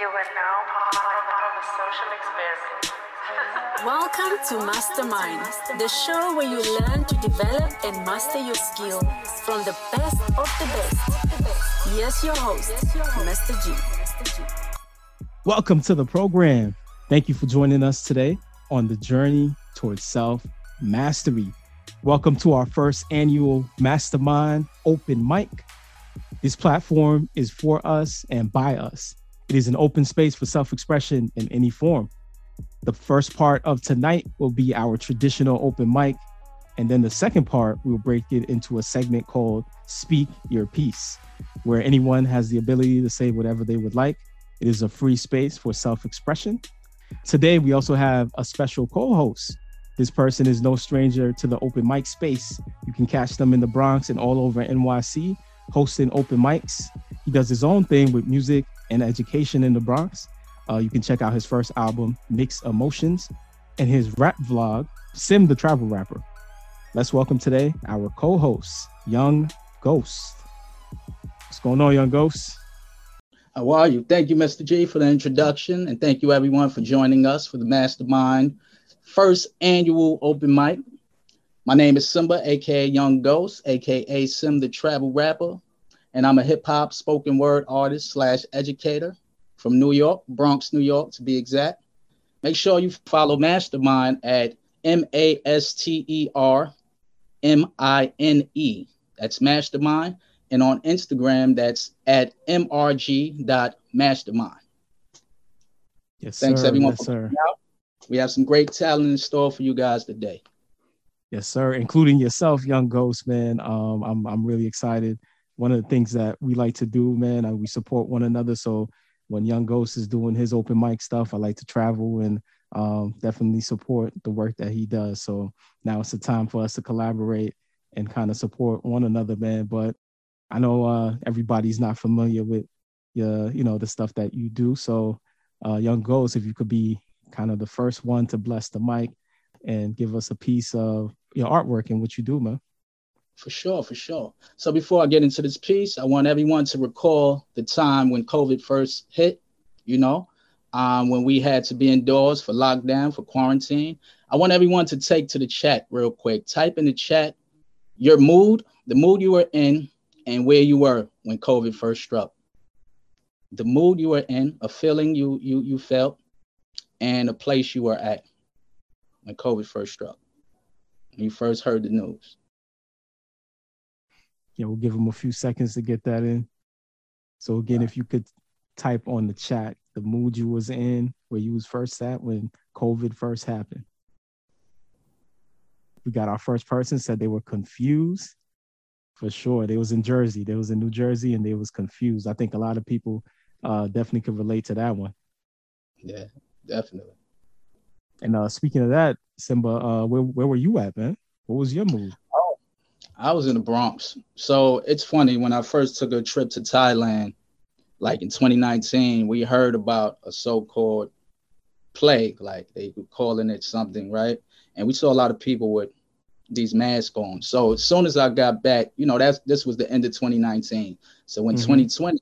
You are now part of a social experiment. Welcome to Mastermind, the show where you learn to develop and master your skill from the best of the best. Yes, your host, Mr. G. Welcome to the program. Thank you for joining us today on the journey towards self mastery. Welcome to our first annual Mastermind Open Mic. This platform is for us and by us. It is an open space for self expression in any form. The first part of tonight will be our traditional open mic. And then the second part, we'll break it into a segment called Speak Your Piece, where anyone has the ability to say whatever they would like. It is a free space for self expression. Today, we also have a special co host. This person is no stranger to the open mic space. You can catch them in the Bronx and all over NYC hosting open mics. He does his own thing with music and education in the Bronx. Uh, you can check out his first album, Mixed Emotions, and his rap vlog, Sim the Travel Rapper. Let's welcome today our co host, Young Ghost. What's going on, Young Ghost? How are you? Thank you, Mr. G, for the introduction. And thank you, everyone, for joining us for the Mastermind first annual open mic. My name is Simba, aka Young Ghost, aka Sim the Travel Rapper. And I'm a hip hop spoken word artist slash educator from New York, Bronx, New York, to be exact. Make sure you follow Mastermind at M A S T E R M I N E. That's Mastermind. And on Instagram, that's at mrg.mastermind. Yes, Thanks, sir. everyone, Yes, for sir. We have some great talent in store for you guys today. Yes, sir. Including yourself, Young Ghost, man. Um, I'm I'm really excited. One of the things that we like to do, man, we support one another. So when Young Ghost is doing his open mic stuff, I like to travel and um, definitely support the work that he does. So now it's the time for us to collaborate and kind of support one another, man. But I know uh, everybody's not familiar with your, you know, the stuff that you do. So, uh, Young Ghost, if you could be kind of the first one to bless the mic and give us a piece of your artwork and what you do, man. For sure, for sure. So before I get into this piece, I want everyone to recall the time when COVID first hit, you know, um, when we had to be indoors for lockdown, for quarantine. I want everyone to take to the chat real quick. Type in the chat your mood, the mood you were in, and where you were when COVID first struck. The mood you were in, a feeling you you you felt, and a place you were at when COVID first struck. When you first heard the news. Yeah, we'll give them a few seconds to get that in. So again, if you could type on the chat the mood you was in, where you was first at when COVID first happened. We got our first person said they were confused. For sure, they was in Jersey. They was in New Jersey, and they was confused. I think a lot of people uh, definitely could relate to that one. Yeah, definitely. And uh, speaking of that, Simba, uh, where where were you at, man? What was your mood? I was in the Bronx. So it's funny when I first took a trip to Thailand, like in 2019, we heard about a so-called plague, like they were calling it something, right? And we saw a lot of people with these masks on. So as soon as I got back, you know, that's this was the end of 2019. So when Mhm. 2020,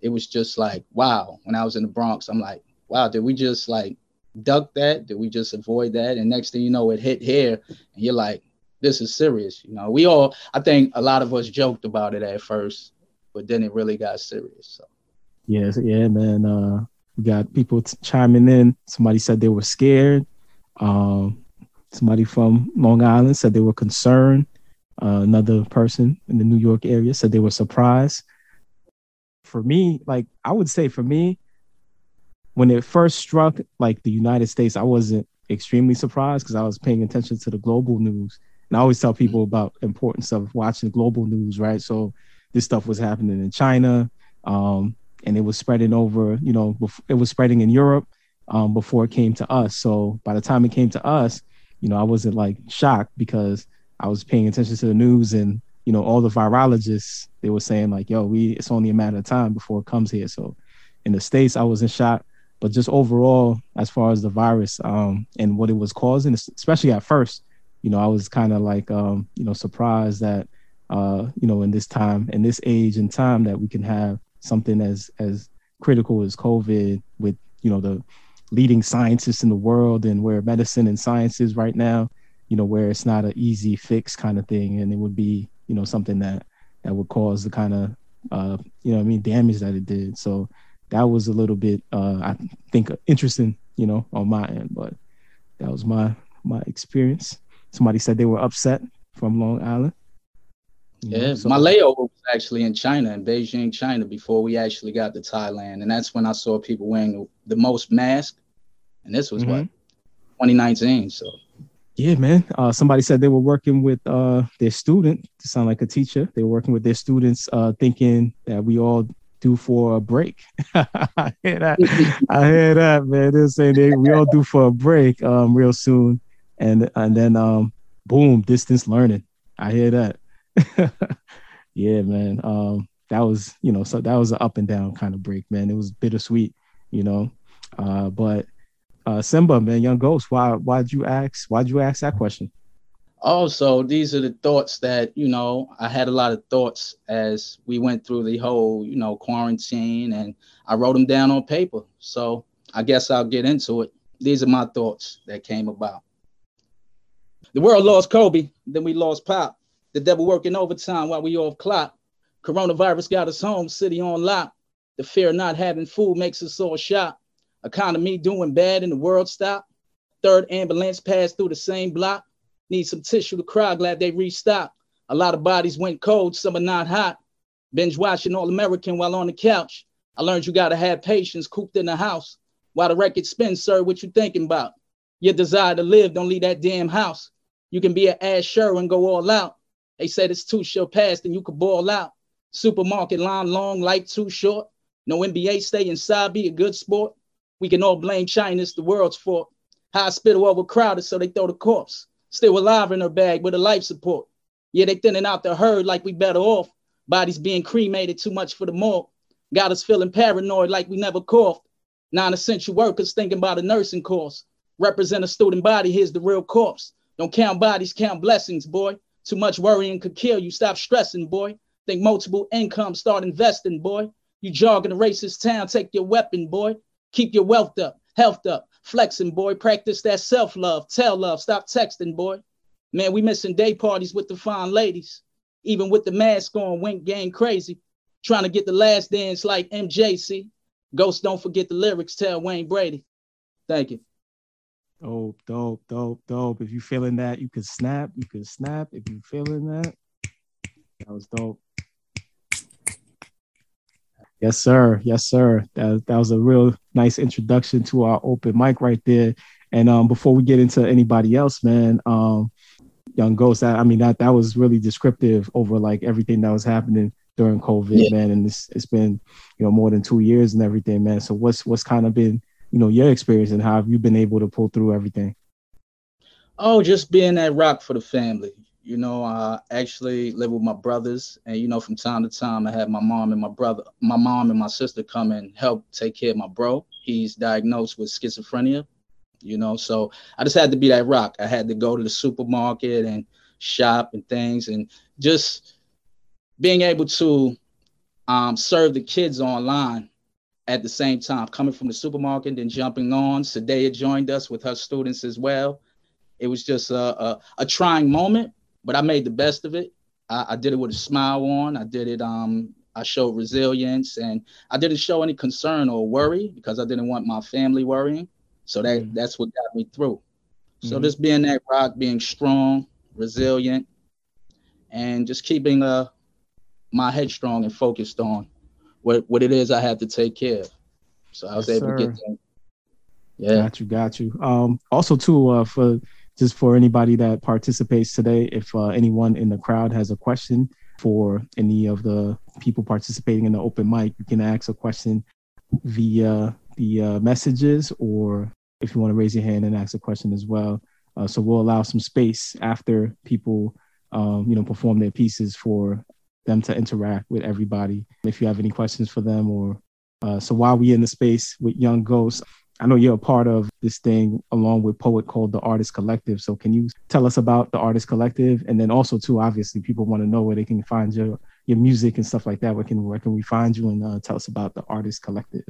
it was just like, wow. When I was in the Bronx, I'm like, wow, did we just like duck that? Did we just avoid that? And next thing you know, it hit here, and you're like, this is serious. You know, we all, I think a lot of us joked about it at first, but then it really got serious. So Yes, yeah, man. Uh, we got people t- chiming in. Somebody said they were scared. Um, somebody from Long Island said they were concerned. Uh, another person in the New York area said they were surprised. For me, like I would say, for me, when it first struck like the United States, I wasn't extremely surprised because I was paying attention to the global news. And I always tell people about importance of watching global news, right? So this stuff was happening in China, um, and it was spreading over, you know, it was spreading in Europe um, before it came to us. So by the time it came to us, you know, I wasn't like shocked because I was paying attention to the news and, you know, all the virologists, they were saying like, yo, we, it's only a matter of time before it comes here. So in the States, I wasn't shocked but just overall, as far as the virus um, and what it was causing, especially at first, you know, I was kind of like, um, you know, surprised that, uh, you know, in this time, in this age and time that we can have something as, as critical as COVID with, you know, the leading scientists in the world and where medicine and science is right now, you know, where it's not an easy fix kind of thing. And it would be, you know, something that that would cause the kind of uh, you know, I mean, damage that it did. So that was a little bit, uh, I think, interesting, you know, on my end. But that was my my experience. Somebody said they were upset from Long Island. You yeah, so- my layover was actually in China, in Beijing, China, before we actually got to Thailand, and that's when I saw people wearing the most masks. And this was mm-hmm. what 2019. So yeah, man. Uh, somebody said they were working with uh, their student to sound like a teacher. They were working with their students, uh, thinking that we all do for a break. I hear that. I hear that, man. They're saying they, we all do for a break um, real soon, and and then um, boom, distance learning. I hear that. yeah, man. Um, that was you know so that was an up and down kind of break, man. It was bittersweet, you know. Uh, but uh, Simba, man, young ghost, why why'd you ask? Why'd you ask that question? Also, these are the thoughts that you know I had a lot of thoughts as we went through the whole you know quarantine, and I wrote them down on paper. So I guess I'll get into it. These are my thoughts that came about. The world lost Kobe, then we lost Pop. The devil working overtime while we off clock. Coronavirus got us home, city on lock. The fear of not having food makes us all shop. Economy doing bad and the world stop. Third ambulance passed through the same block. Need some tissue to cry, glad they restocked. A lot of bodies went cold, some are not hot. Binge watching All American while on the couch. I learned you gotta have patience cooped in the house. While the record spins, sir, what you thinking about? Your desire to live, don't leave that damn house. You can be an ass sure and go all out. They said it's too short past and you could ball out. Supermarket line long, light too short. No NBA, stay inside, be a good sport. We can all blame China, it's the world's fault. Hospital overcrowded, so they throw the corpse. Still alive in her bag with a life support. Yeah, they thinning out the herd like we better off. Bodies being cremated too much for the morgue. Got us feeling paranoid like we never coughed. Non-essential workers thinking about a nursing course. Represent a student body, here's the real corpse. Don't count bodies, count blessings, boy. Too much worrying could kill you. Stop stressing, boy. Think multiple income, start investing, boy. You jog in a racist town, take your weapon, boy. Keep your wealth up, health up, flexing, boy. Practice that self love, tell love, stop texting, boy. Man, we missing day parties with the fine ladies. Even with the mask on, wink gang crazy. Trying to get the last dance like MJC. Ghost, don't forget the lyrics, tell Wayne Brady. Thank you. Dope, dope, dope, dope. If you feeling that, you can snap. You can snap. If you feeling that, that was dope. Yes, sir. Yes, sir. That, that was a real nice introduction to our open mic right there. And um, before we get into anybody else, man, um, Young Ghost, that, I mean, that that was really descriptive over like everything that was happening during COVID, yeah. man. And it's it's been, you know, more than two years and everything, man. So what's what's kind of been, you know, your experience and how have you been able to pull through everything? Oh, just being that rock for the family. You know, I actually live with my brothers, and you know, from time to time, I have my mom and my brother, my mom and my sister come and help take care of my bro. He's diagnosed with schizophrenia. You know, so I just had to be that rock. I had to go to the supermarket and shop and things, and just being able to um, serve the kids online at the same time, coming from the supermarket and then jumping on. Sadea joined us with her students as well. It was just a, a, a trying moment, but I made the best of it. I, I did it with a smile on. I did it. Um, I showed resilience, and I didn't show any concern or worry because I didn't want my family worrying. So that mm-hmm. that's what got me through. So mm-hmm. just being that rock, being strong, resilient, and just keeping uh my head strong and focused on what what it is I had to take care of. So I was yes, able sir. to get there. Yeah. Got you, got you. Um also too uh for just for anybody that participates today, if uh, anyone in the crowd has a question for any of the people participating in the open mic, you can ask a question via the uh, messages, or if you want to raise your hand and ask a question as well. Uh, so we'll allow some space after people, um, you know, perform their pieces for them to interact with everybody. If you have any questions for them, or uh, so while we in the space with Young Ghosts, I know you're a part of this thing along with poet called the Artist Collective. So can you tell us about the Artist Collective? And then also too, obviously people want to know where they can find your your music and stuff like that, where can where can we find you and uh, tell us about the Artist Collective?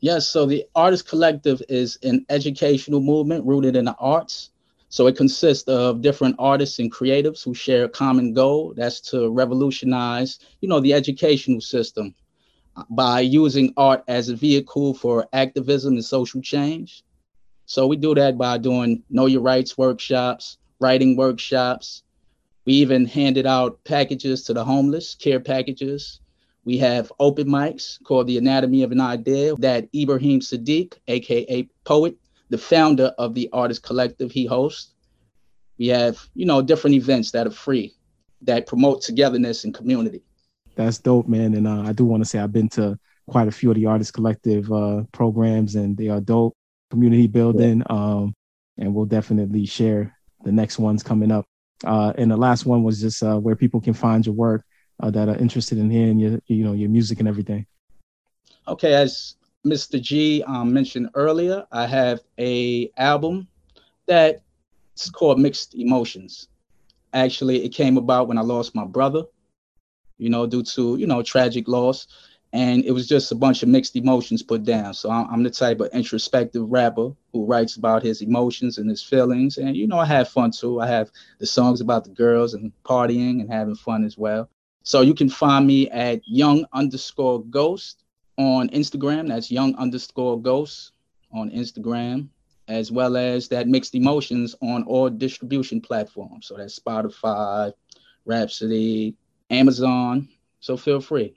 Yes, so the Artist Collective is an educational movement rooted in the arts. So it consists of different artists and creatives who share a common goal. That's to revolutionize, you know, the educational system uh, by using art as a vehicle for activism and social change. So we do that by doing know your rights workshops, writing workshops. We even handed out packages to the homeless, care packages. We have open mics called The Anatomy of an Idea that Ibrahim Sadiq, aka Poet, the founder of the Artist Collective, he hosts. We have, you know, different events that are free that promote togetherness and community. That's dope, man. And uh, I do want to say I've been to quite a few of the Artist Collective uh, programs, and they are dope community building. Um, and we'll definitely share the next ones coming up. Uh, and the last one was just uh, where people can find your work uh, that are interested in hearing your, you know, your music and everything. Okay, as Mr. G um, mentioned earlier, I have a album that it's called Mixed Emotions. Actually, it came about when I lost my brother, you know, due to you know tragic loss and it was just a bunch of mixed emotions put down. So I'm, the type of introspective rapper who writes about his emotions and his feelings, and you know I have fun too. I have the songs about the girls and partying and having fun as well. So you can find me at young underscore ghost on Instagram. That's young underscore ghost on Instagram, as well as that mixed emotions on all distribution platforms. So that's Spotify, Rhapsody, Amazon. So feel free.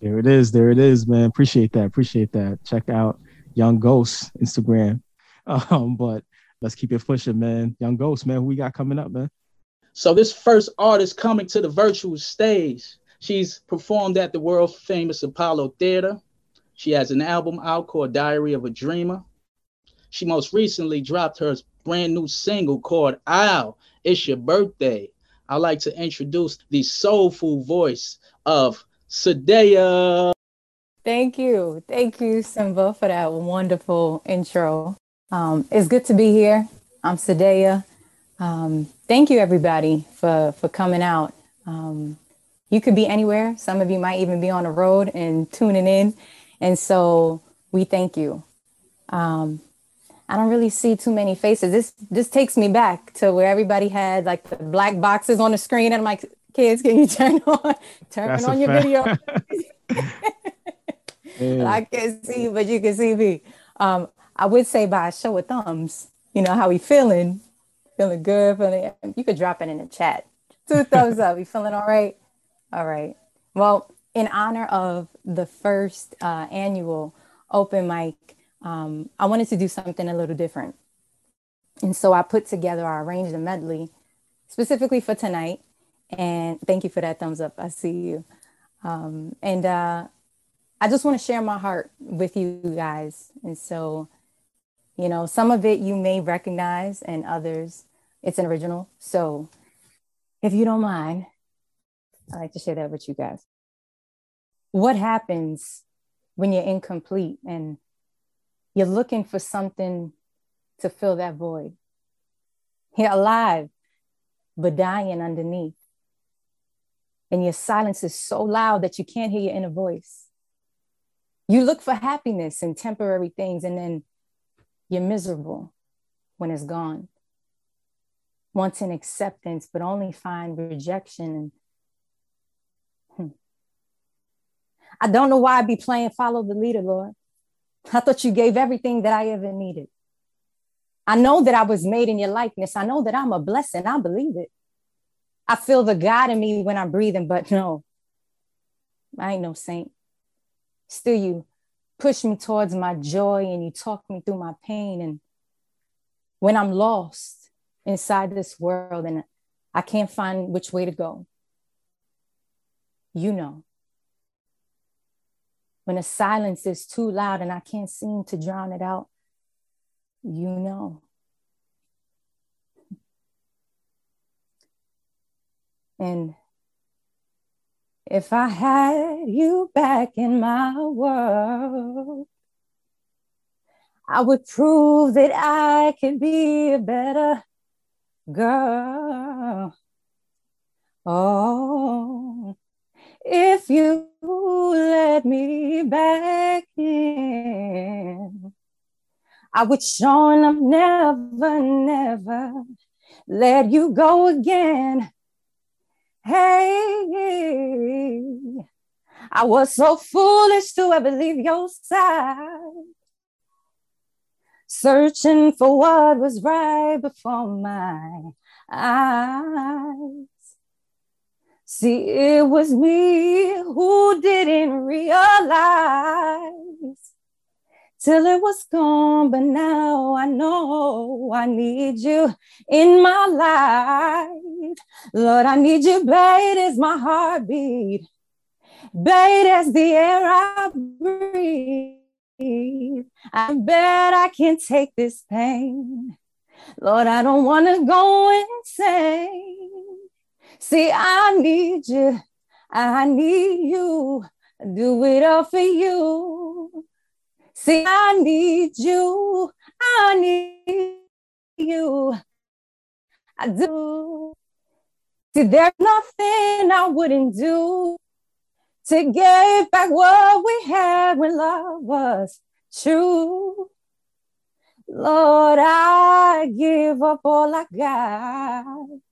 There it is. There it is, man. Appreciate that. Appreciate that. Check out Young Ghost Instagram. Um, but let's keep it pushing, man. Young Ghost, man. Who we got coming up, man? So this first artist coming to the virtual stage. She's performed at the world famous Apollo Theater. She has an album out called Diary of a Dreamer. She most recently dropped her brand new single called Ow, It's Your Birthday. I'd like to introduce the soulful voice of Sadea. Thank you. Thank you, Simba, for that wonderful intro. Um, it's good to be here. I'm Sadea. Um, thank you, everybody, for, for coming out. Um, you could be anywhere. Some of you might even be on the road and tuning in. And so we thank you. Um, I don't really see too many faces. This this takes me back to where everybody had like the black boxes on the screen, and I'm like, kids, can you turn on turn That's on your fact. video? I can't see but you can see me. Um, I would say by a show of thumbs, you know, how we feeling? Feeling good, feeling you could drop it in the chat. Two thumbs up. You feeling all right? All right. Well, in honor of the first uh, annual open mic, um, I wanted to do something a little different. And so I put together, I arranged a medley specifically for tonight and thank you for that thumbs up. I see you. Um, and uh, I just want to share my heart with you guys. And so, you know, some of it you may recognize, and others it's an original. So, if you don't mind, I like to share that with you guys. What happens when you're incomplete and you're looking for something to fill that void? You're alive, but dying underneath and your silence is so loud that you can't hear your inner voice. You look for happiness in temporary things, and then you're miserable when it's gone. Wanting acceptance, but only find rejection. Hmm. I don't know why I be playing follow the leader, Lord. I thought you gave everything that I ever needed. I know that I was made in your likeness. I know that I'm a blessing. I believe it. I feel the God in me when I'm breathing, but no, I ain't no saint. Still, you push me towards my joy and you talk me through my pain. And when I'm lost inside this world and I can't find which way to go, you know. When the silence is too loud and I can't seem to drown it out, you know. And if I had you back in my world, I would prove that I could be a better girl. Oh, if you let me back in. I would sure enough never, never let you go again. Hey, I was so foolish to ever leave your side. Searching for what was right before my eyes. See, it was me who didn't realize till it was gone. But now I know I need you in my life. Lord, I need you, babe, as my heartbeat, babe, as the air I breathe. I bet I can take this pain. Lord, I don't want to go insane. See, I need you. I need you. I Do it all for you. See, I need you. I need you. I do. See, there's nothing I wouldn't do to get back what we had when love was true. Lord, I give up all I got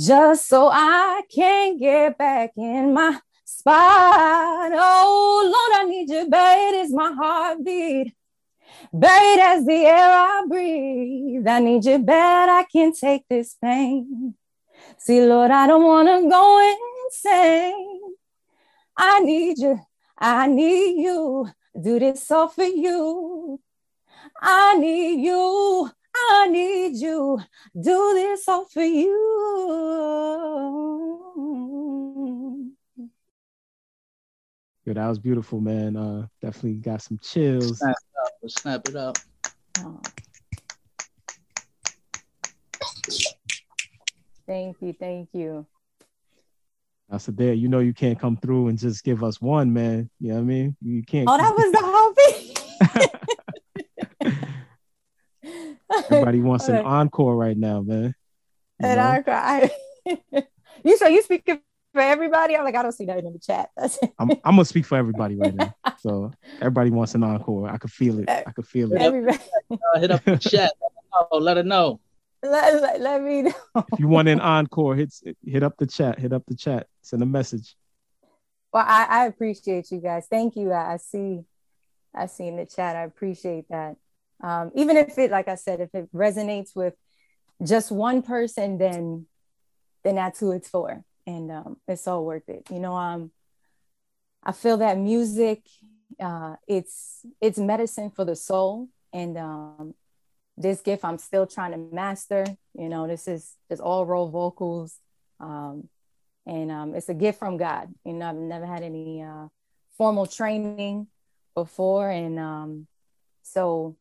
just so I can get back in my spot. Oh, Lord, I need you, babe, it's my heartbeat. Babe, as the air I breathe. I need you bad, I can't take this pain. See, Lord, I don't want to go insane. I need you, I need you. Do this all for you. I need you. I need you. Do this all for you. Yo, that was beautiful, man. Uh, definitely got some chills. Snap it up. Let's snap it up. Oh. Thank you, thank you. I said, there, you know, you can't come through and just give us one, man. You know what I mean? You can't. Oh, that was the whole thing. Everybody wants an encore right now, man. You And know? I cry. you so you speaking for everybody? I'm like, I don't see nothing in the chat. That's. I'm, I'm gonna speak for everybody right now. So everybody wants an encore. I could feel it. I could feel it. Everybody, Uh, hit up the chat. Oh, let her know. let, let, let me know. If you want an encore, hit hit up the chat. Hit up the chat. Send a message. Well, I, I appreciate you guys. Thank you. I, I see, I see in the chat. I appreciate that. Um, even if it, like I said, if it resonates with just one person, then, then that's who it's for, and um, it's all worth it. You know, um, I feel that music, uh, it's it's medicine for the soul, and um, this gift I'm still trying to master. You know, this is just all raw vocals. Um, and um, it's a gift from God. You know, I've never had any uh, formal training before, and um, so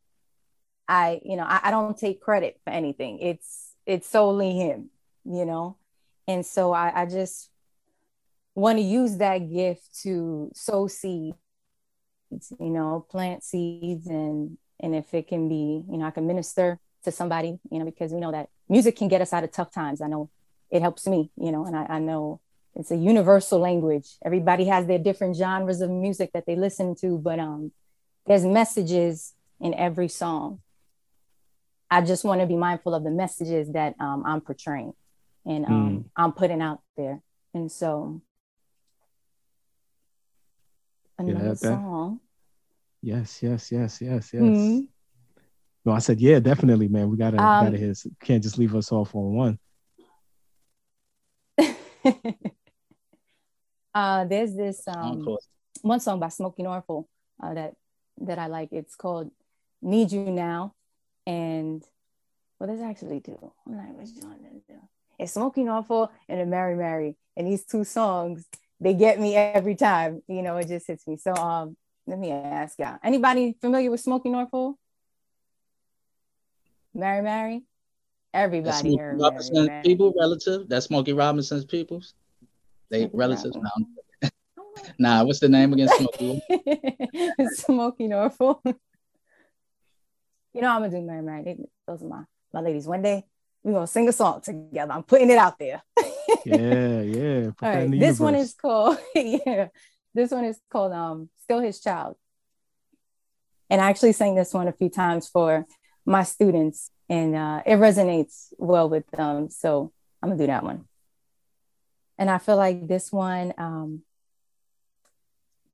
I, you know, I, I don't take credit for anything. It's it's solely Him, you know, and so I, I just want to use that gift to sow seeds, you know, plant seeds, and and if it can be, you know, I can minister to somebody, you know, because we know that music can get us out of tough times. I know it helps me, you know, and I, I know it's a universal language. Everybody has their different genres of music that they listen to, but um, there's messages in every song. I just want to be mindful of the messages that um, I'm portraying and um, I'm putting out there. And so, another that- that- song. Yes, yes, yes, yes, yes. Mhm. No, I said, yeah, definitely, man. We gotta Um, gotta hit. Can't just leave us off on one. uh, there's this um, one song by Smokie Norful uh, that that I like. It's called "Need You Now," and well, there's actually two. I'm like, one is it? It's Smokie Norful and a Mary Mary, and these two songs they get me every time. You know, it just hits me. So um, let me ask y'all: anybody familiar with Smokie Norful? Mary Mary. Everybody Mary Robinson's Mary. people, relative. That's Smokey Robinson's peoples. They Smokey relatives. Robinson. No. nah, what's the name again? Smokey. Smokie Norful. You know, I'm gonna do Mary Mary. They- Those are my, my ladies. One day we're gonna sing a song together. I'm putting it out there. yeah, yeah. All right. This one is called yeah. This one is called um Still His Child. And I actually sang this one a few times for my students, and uh, it resonates well with them. So I'm gonna do that one. And I feel like this one, um,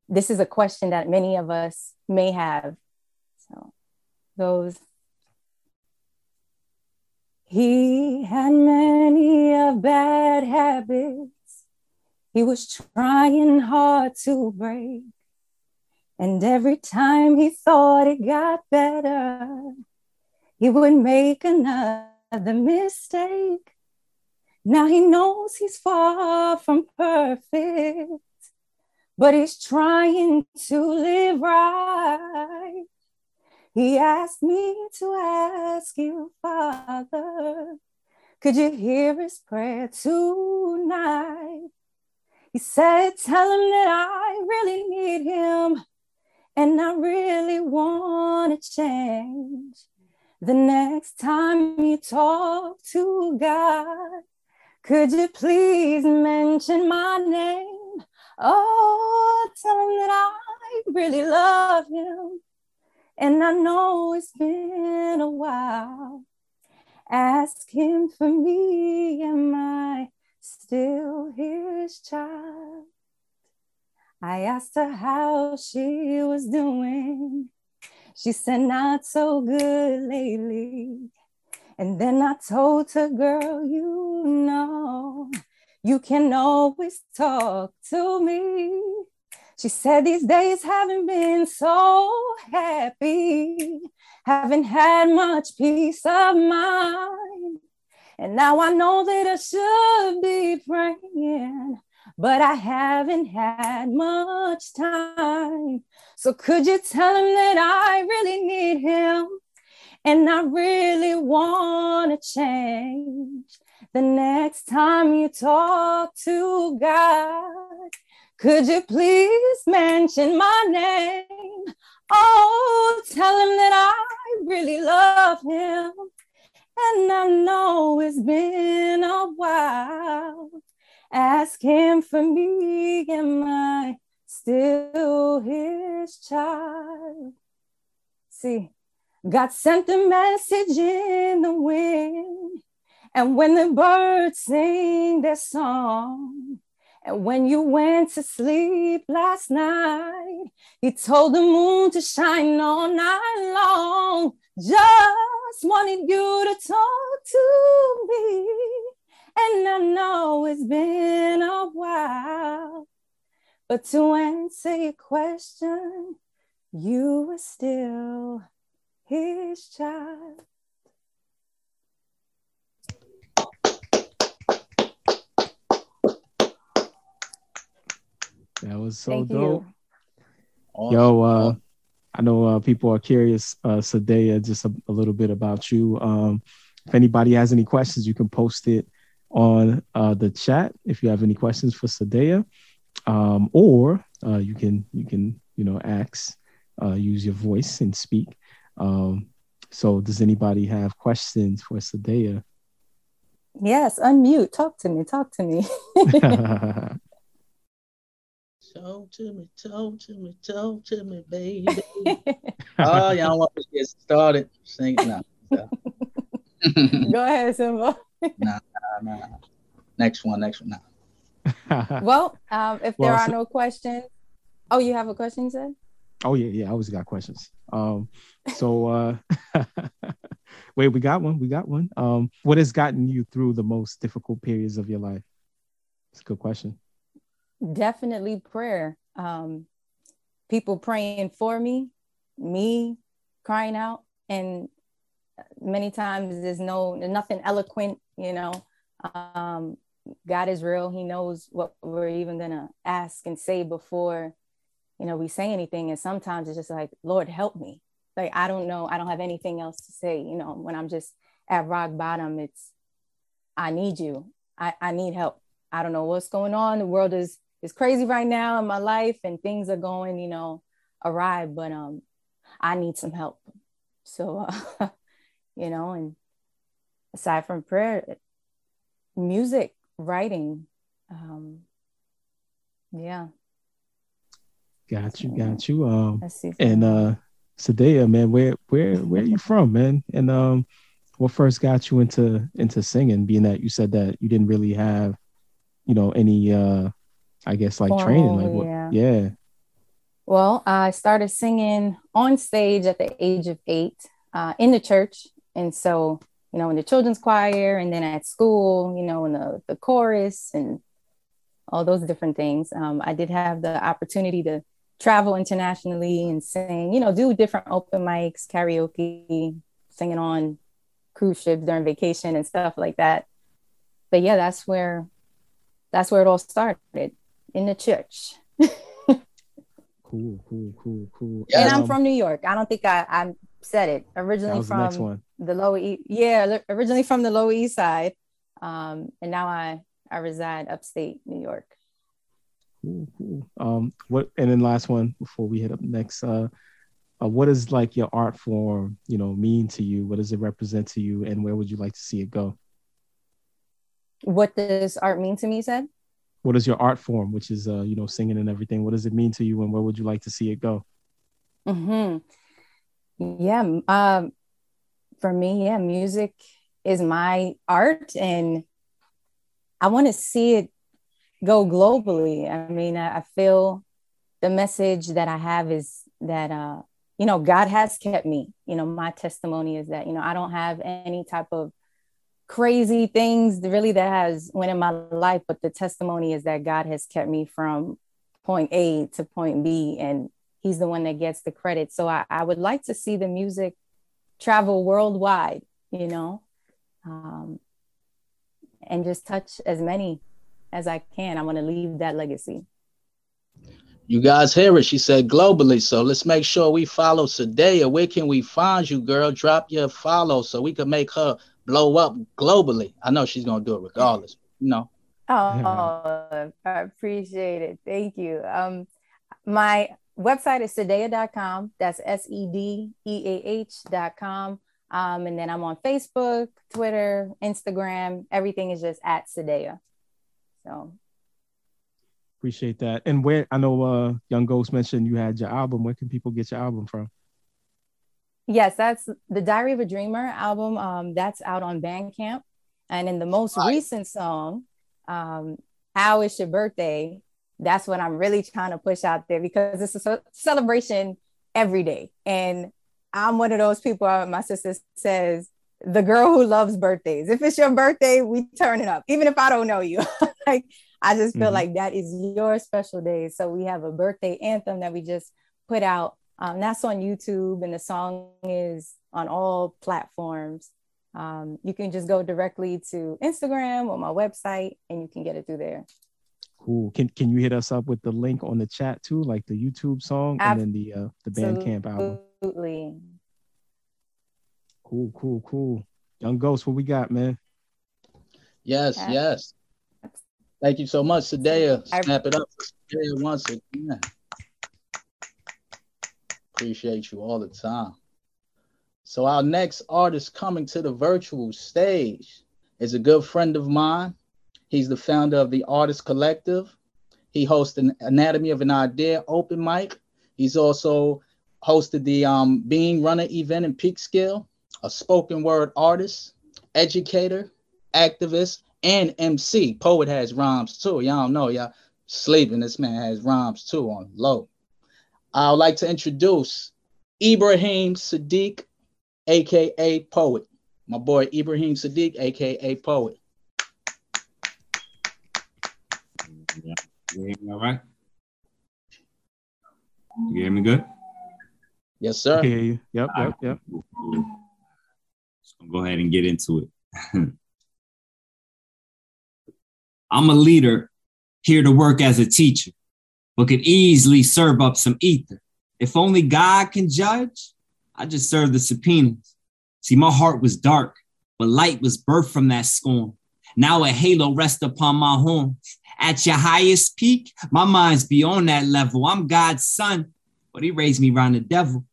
this is a question that many of us may have. So goes. He had many of bad habits. He was trying hard to break. And every time he thought it got better, he would make another mistake. Now he knows he's far from perfect, but he's trying to live right. He asked me to ask you, Father, could you hear his prayer tonight? He said, Tell him that I really need him and I really want to change. The next time you talk to God, could you please mention my name? Oh, tell him that I really love him. And I know it's been a while. Ask him for me, am I still his child? I asked her how she was doing. She said, Not so good lately. And then I told her, Girl, you know, you can always talk to me. She said, These days haven't been so happy, haven't had much peace of mind. And now I know that I should be praying but I haven't had much time. So could you tell him that I really need him and I really want to change? The next time you talk to God, could you please mention my name? Oh, tell him that I really love him. And I know it's been a while. Ask him for me, am I still his child? See, God sent a message in the wind, and when the birds sing their song, and when you went to sleep last night, he told the moon to shine all night long. Just wanted you to talk to me and I know it's been a while. But to answer your question, you are still his child. That was so Thank dope. you. Awesome. Yo, uh, I know uh, people are curious, uh, Sadea, just a, a little bit about you. Um, if anybody has any questions, you can post it on uh, the chat if you have any questions for Sadea, um, or uh, you can you can you know ask, uh, use your voice and speak. Um, so, does anybody have questions for Sadea? Yes, unmute. Talk to me. Talk to me. Talk to me, talk to me, talk to me, baby. oh, y'all want to get started singing now. Go ahead, Simba. nah, nah. nah. Next one, next one. Nah. Well, um, if there Well, are so- no questions, oh, you have a question, you said? oh yeah, yeah. I always got questions. Um, so uh, wait, we got one. We got one. Um, what has gotten you through the most difficult periods of your life? It's a good question. Definitely prayer. Um, people praying for me, me crying out, and many times there's no nothing eloquent. You know, um, God is real. He knows what we're even gonna ask and say before, you know, we say anything. And sometimes it's just like, Lord, help me. Like I don't know. I don't have anything else to say. You know, when I'm just at rock bottom, it's I need you. I, I need help. I don't know what's going on. The world is is crazy right now in my life and things are going, you know, awry, but um I need some help. So uh, you know, and aside from prayer, music, writing. Um, yeah. Got you, got you. Um, and uh, Sadea, man, where where where are you from, man? And um, what first got you into into singing? Being that you said that you didn't really have, you know, any uh, I guess like training, like what? Formal, Yeah. Well, I started singing on stage at the age of eight uh, in the church. And so, you know, in the children's choir and then at school, you know, in the, the chorus and all those different things. Um, I did have the opportunity to travel internationally and sing, you know, do different open mics, karaoke, singing on cruise ships during vacation and stuff like that. But yeah, that's where that's where it all started in the church. Cool, cool, cool, cool. Yeah, and I'm Um, from New York. I don't think I, I said it originally was the next from one. the Lower East. Yeah, originally from the Lower East Side, um, and now I I reside upstate New York. Cool, cool. Um, what and then last one before we hit up next. Uh, uh, what does like your art form, you know, mean to you? What does it represent to you, and where would you like to see it go? What does art mean to me? Said What is your art form, which is uh, you know, singing and everything? What does it mean to you, and where would you like to see it go? hmm Yeah. Um, for me, yeah, music is my art, and I want to see it go globally. I mean, I, I feel the message that I have is that, uh, you know, God has kept me. You know, my testimony is that, you know, I don't have any type of crazy things really that has went in my life, but the testimony is that God has kept me from point A to point B, and He's the one that gets the credit. So I, I would like to see the music travel worldwide, you know, um, and just touch as many as I can. I want to leave that legacy. You guys hear it. She said globally. So let's make sure we follow Sadea. Where can we find you, girl? Drop your follow so we can make her blow up globally. I know she's gonna do it regardless. You know. Oh, I appreciate it. Thank you. Um, my website is sedeah.com. That's S E D E A H.com. Um, and then I'm on Facebook, Twitter, Instagram. Everything is just at Sedea. So Appreciate that. And where I know uh Young Ghost mentioned you had your album. Where can people get your album from? Yes, that's the Diary of a Dreamer album. Um, that's out on Bandcamp. And in the most Right. recent song, um, How Is Your Birthday? That's what I'm really trying to push out there because it's a ce- celebration every day. And I'm one of those people, uh, my sister says, the girl who loves birthdays. If it's your birthday, we turn it up, even if I don't know you. like, I just feel Mhm. like that is your special day. So we have a birthday anthem that we just put out um, that's on YouTube, and the song is on all platforms. Um, you can just go directly to Instagram or my website, and you can get it through there. Cool. Can can you hit us up with the link on the chat too, like the YouTube song and then the uh the Bandcamp album? Absolutely. Cool, cool, cool. Young Ghost, what we got, man? Yes, Yeah. yes. Thank you so much, Sadea. I- Snap it up for Sadea once again. Appreciate you all the time. So our next artist coming to the virtual stage is a good friend of mine. He's the founder of the Artist Collective. He hosts an Anatomy of an Idea open mic. He's also hosted the um, Being Runner event in Peekskill, a spoken word artist, educator, activist, and MC. Poet has rhymes too. Y'all know, y'all sleeping. This man has rhymes too on low. I would like to introduce Ibrahim Sadiq, aka Poet. My boy Ibrahim Sadiq, aka Poet. Yeah. You hear me all right? You hear me good? Yes, sir. Okay, hear you. Yep, All yep, right, yep. cool, cool. So go ahead and get into it. I'm a leader here to work as a teacher, but could easily serve up some ether. If only God can judge, I just serve the subpoenas. See, my heart was dark, but light was birthed from that scorn. Now a halo rests upon my horns. At your highest peak, my mind's beyond that level. I'm God's son, but he raised me round the devil.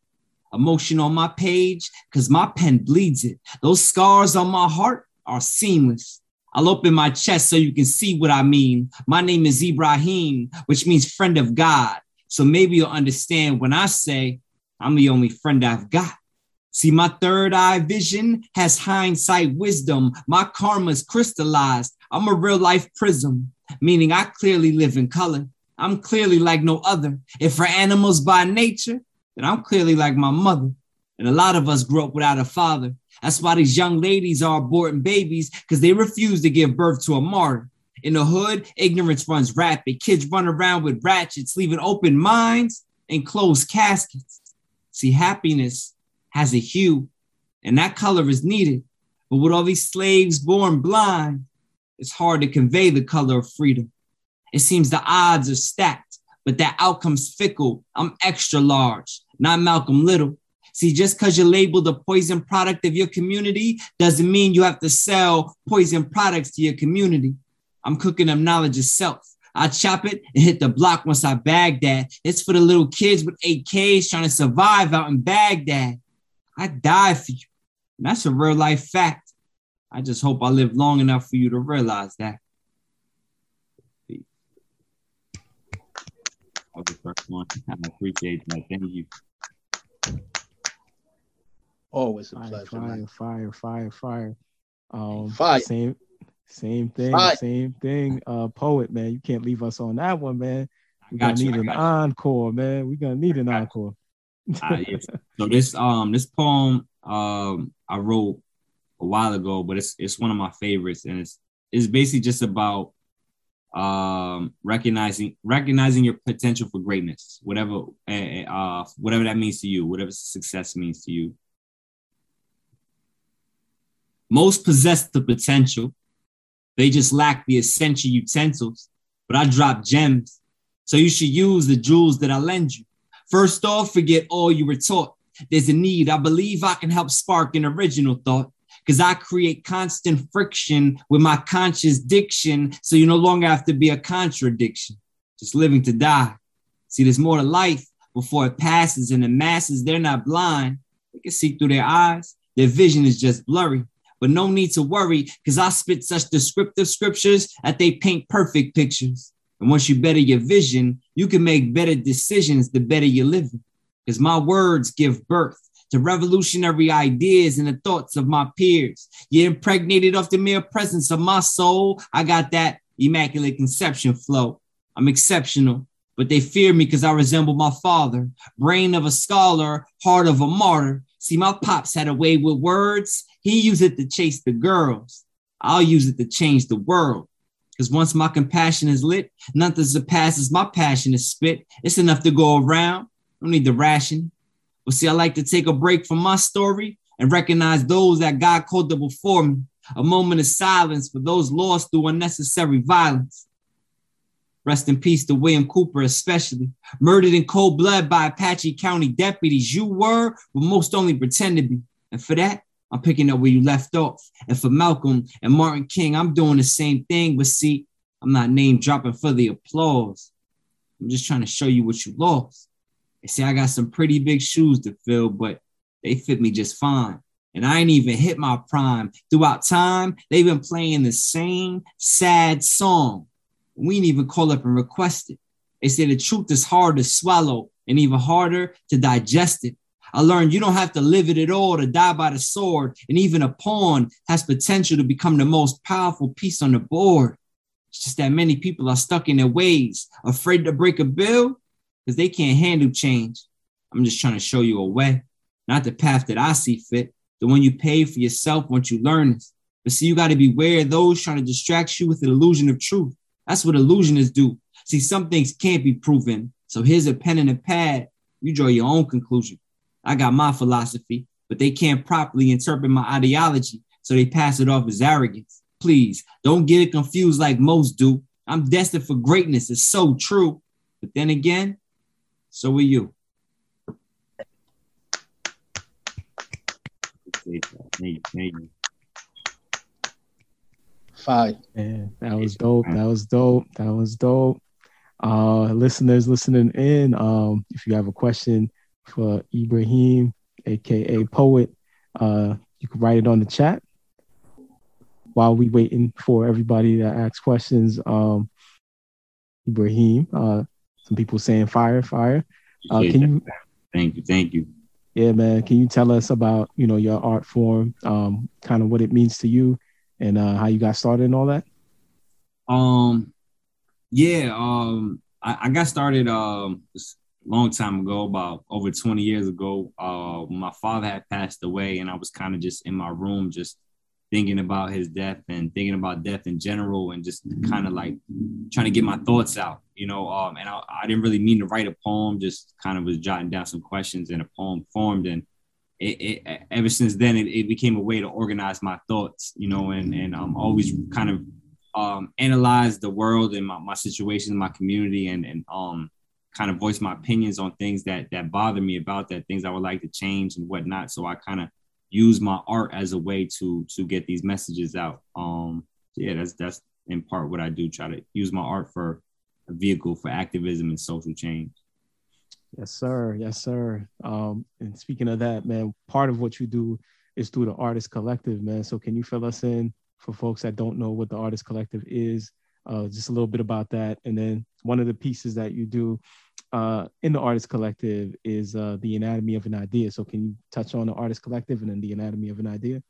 Emotion on my page, cause my pen bleeds it. Those scars on my heart, are seamless. I'll open my chest so you can see what I mean. My name is Ibrahim, which means friend of God. So maybe you'll understand when I say I'm the only friend I've got. See, my third eye vision has hindsight wisdom. My karma's crystallized. I'm a real life prism, meaning I clearly live in color. I'm clearly like no other. If for animals by nature, then I'm clearly like my mother. And a lot of us grew up without a father. That's why these young ladies are aborting babies because they refuse to give birth to a martyr. In the hood, ignorance runs rapid. Kids run around with ratchets, leaving open minds and closed caskets. See, happiness has a hue, and that color is needed. But with all these slaves born blind, it's hard to convey the color of freedom. It seems the odds are stacked, but that outcome's fickle. I'm extra large, not Malcolm Little. See, just because you're labeled a poison product of your community doesn't mean you have to sell poison products to your community. I'm cooking up knowledge of self. I chop it and hit the block once I bag that. It's for the little kids with AKs trying to survive out in Baghdad. I die for you. And that's a real life fact. I just hope I live long enough for you to realize that. That was the first one. I appreciate that. Thank you. Always a Fire, pleasure. fire, man. fire, fire, fire. Um, Fire. Same, same thing, Fire. same thing. Uh, poet, man, you can't leave us on that one, man. I We're gonna you. need an you. encore, man. We're gonna need an encore. Uh, yes. So this um this poem um I wrote a while ago, but it's it's one of my favorites, and it's it's basically just about um recognizing recognizing your potential for greatness, whatever uh, uh whatever that means to you, whatever success means to you. Most possess the potential, they just lack the essential utensils. But I drop gems, so you should use the jewels that I lend you. First off, forget all you were taught. There's a need. I believe I can help spark an original thought because I create constant friction with my conscious diction. So you no longer have to be a contradiction, just living to die. See, there's more to life before it passes, and the masses, they're not blind. They can see through their eyes. Their vision is just blurry. But no need to worry because I spit such descriptive scriptures that they paint perfect pictures. And once you better your vision, you can make better decisions the better you're living. Because my words give birth to revolutionary ideas and the thoughts of my peers. You're impregnated off the mere presence of my soul. I got that immaculate conception flow. I'm exceptional, but they fear me because I resemble my father. Brain of a scholar, heart of a martyr. See, my pops had a way with words. He used it to chase the girls. I'll use it to change the world. Because once my compassion is lit, nothing surpasses my passion is spit. It's enough to go around. Don't need the ration. But see, I like to take a break from my story and recognize those that God called up before me. A moment of silence for those lost through unnecessary violence. Rest in peace to William Cooper, especially murdered in cold blood by Apache County deputies. You were, but most only pretend to be. And for that, I'm picking up where you left off. And for Malcolm and Martin King, I'm doing the same thing. But see, I'm not name dropping for the applause. I'm just trying to show you what you lost. And see, I got some pretty big shoes to fill, but they fit me just fine. And I ain't even hit my prime. Throughout time, they've been playing the same sad song. We ain't even call up and request it. They say the truth is hard to swallow and even harder to digest it. I learned you don't have to live it at all to die by the sword, and even a pawn has potential to become the most powerful piece on the board. It's just that many people are stuck in their ways, afraid to break a bill because they can't handle change. I'm just trying to show you a way, not the path that I see fit, the one you pay for yourself once you learn this. But see, you got to beware of those trying to distract you with the illusion of truth. That's what illusionists do. See, some things can't be proven. So here's a pen and a pad. You draw your own conclusion. I got my philosophy, but they can't properly interpret my ideology, so they pass it off as arrogance. Please don't get it confused like most do. I'm destined for greatness. It's so true. But then again, so are you. Fire. Man, that was dope. That was dope. That was dope. Uh, listeners listening in, um, if you have a question for Ibrahim, aka Poet, uh, you can write it on the chat. while we waiting for everybody to ask questions, um, Ibrahim, uh, some people saying fire, fire. Uh, can you? Thank you, thank you. Yeah, man. Can you tell us about you know your art form, um, kind of what it means to you, and uh, how you got started and all that? Um, yeah. Um, I, I got started um long time ago, about over 20 years ago. Uh, my father had passed away, and I was kind of just in my room, just thinking about his death and thinking about death in general and just kind of like trying to get my thoughts out, you know. Um, and I, I, didn't really mean to write a poem, just kind of was jotting down some questions and a poem formed. And it, it ever since then, it, it, became a way to organize my thoughts, you know, and, and I'm always kind of um, analyze the world and my, my situation, my community, and, and um, kind of voice my opinions on things that, that bother me about that, things I would like to change and whatnot. So I kind of use my art as a way to to get these messages out. Um, yeah, that's that's in part what I do. Try to use my art for a vehicle for activism and social change. Yes, sir. Yes, sir. Um, and speaking of that, man, part of what you do is through the Artist Collective, man. So can you fill us in for folks that don't know what the Artist Collective is? Uh, just a little bit about that, and then one of the pieces that you do uh, in the Artist Collective is uh, the anatomy of an idea. So can you touch on the Artist Collective and then the anatomy of an idea?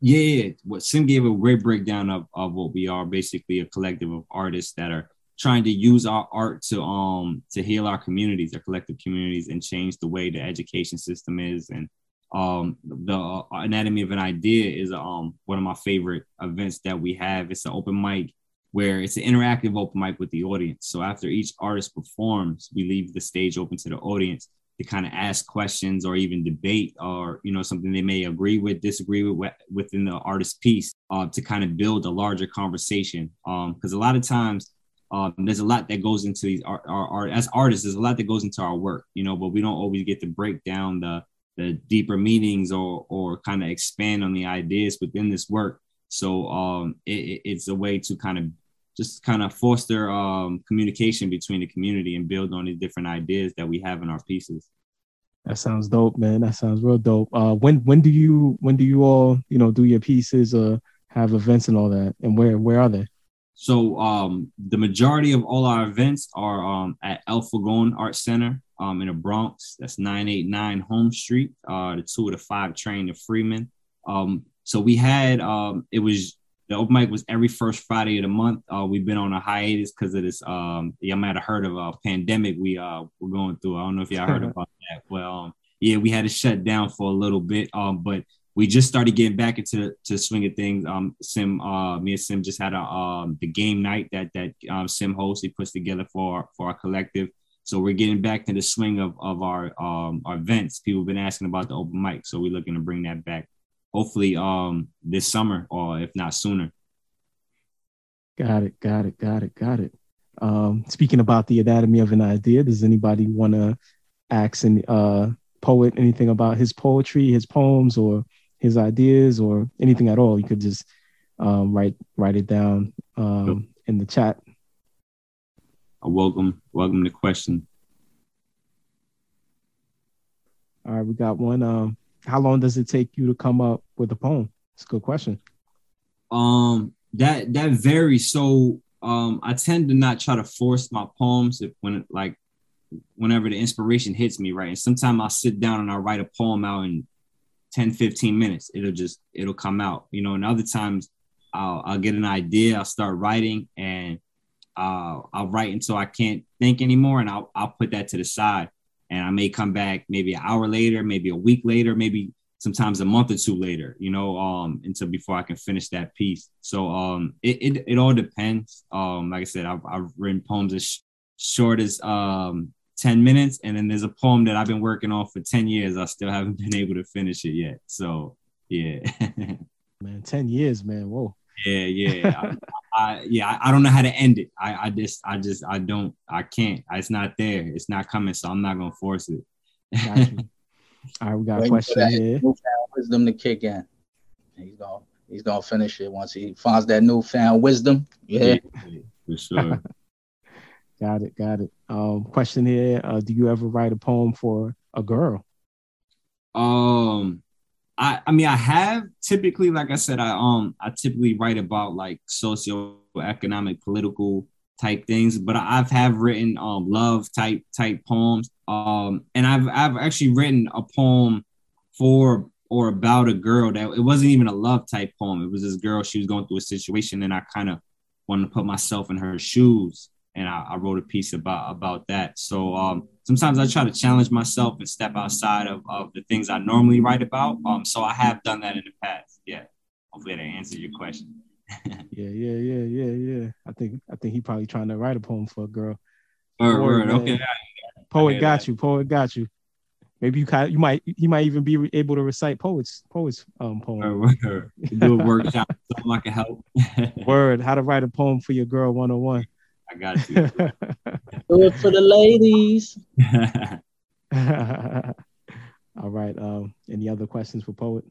Yeah, what Sim gave a great breakdown of, of what we are, basically a collective of artists that are trying to use our art to um to heal our communities, our collective communities, and change the way the education system is. And um the uh, anatomy of an idea is um one of my favorite events that we have. It's an open mic where it's an interactive open mic with the audience. So after each artist performs, we leave the stage open to the audience to kind of ask questions or even debate or you know something they may agree with, disagree with within the artist piece uh, to kind of build a larger conversation. Because um, a lot of times um, there's a lot that goes into these art as artists. There's a lot that goes into our work, you know, but we don't always get to break down the the deeper meanings or or kind of expand on the ideas within this work. So um, it, it's a way to kind of just kind of foster um, communication between the community and build on these different ideas that we have in our pieces. That sounds dope, man. That sounds real dope. Uh, when when do you when do you all you know do your pieces or have events and all that? And where where are they? So um, the majority of all our events are um, at El Fogon Art Center um, in the Bronx. That's 989 Home Street, uh, the two of the five train to Freeman. Um, so we had um, it was the open mic was every first Friday of the month. Uh, we've been on a hiatus because of this. Um, y'all might have heard of a pandemic we uh we're going through. I don't know if y'all heard about that. Well, um, yeah, we had to shut down for a little bit. Um, but we just started getting back into to swing of things. Um, Sim, uh, me and Sim just had a um the game night that that um, Sim hosts. He puts together for our, for our collective. So we're getting back to the swing of of our um our events. People have been asking about the open mic, so we're looking to bring that back hopefully um this summer or if not sooner. Got it, got it, got it, got it. Um, speaking about the anatomy of an idea, does anybody want to ask an uh, poet anything about his poetry, his poems, or his ideas, or anything at all? You could just um, write write it down um, in the chat. Welcome, welcome the question. All right, we got one. Um, how long does it take you to come up with a poem? It's a good question. Um, that that varies. So um, I tend to not try to force my poems when it, like whenever the inspiration hits me, right? And sometimes I'll sit down and I'll write a poem out in 10, 15 minutes. It'll just it'll come out, you know. And other times I'll I'll get an idea, I'll start writing, and uh, I'll write until I can't think anymore, and I'll I'll put that to the side and I may come back maybe an hour later, maybe a week later, maybe sometimes a month or two later, you know, um, until before I can finish that piece. So um, it, it, it all depends. Um, like I said, I've, I've written poems as sh- short as um, 10 minutes. And then there's a poem that I've been working on for 10 years. I still haven't been able to finish it yet. So yeah. man, 10 years, man. Whoa. Yeah, yeah. I, yeah, I, I, don't know how to end it. I, I just, I just, I don't, I can't. It's not there. It's not coming, so I'm not gonna force it. All right, we got a question here. Wisdom to kick in. He's gonna, he's gonna finish it once he finds that newfound wisdom. Yeah, yeah for sure. got it, got it. Um, question here: uh, Do you ever write a poem for a girl? Um, I, I mean, I have typically, like I said, I um, I typically write about like socioeconomic, political type things, but I've have written um love type type poems. Um, and I've I've actually written a poem for or about a girl that it wasn't even a love type poem. It was this girl, she was going through a situation, and I kind of wanted to put myself in her shoes. And I, I wrote a piece about about that. So um sometimes I try to challenge myself and step outside of, of the things I normally write about. Um, so I have done that in the past. Yeah. Hopefully that answers your question. yeah, yeah, yeah, yeah, yeah. I think I think he probably trying to write a poem for a girl. Word, word. Okay. Poet got you. Poet got you. Maybe you kind you might he might even be able to recite poets poets um poem. Word, word. Do a workshop, something I can help. word. How to write a poem for your girl 101. I got you. Do it for the ladies. All right. Um, any other questions for Poet?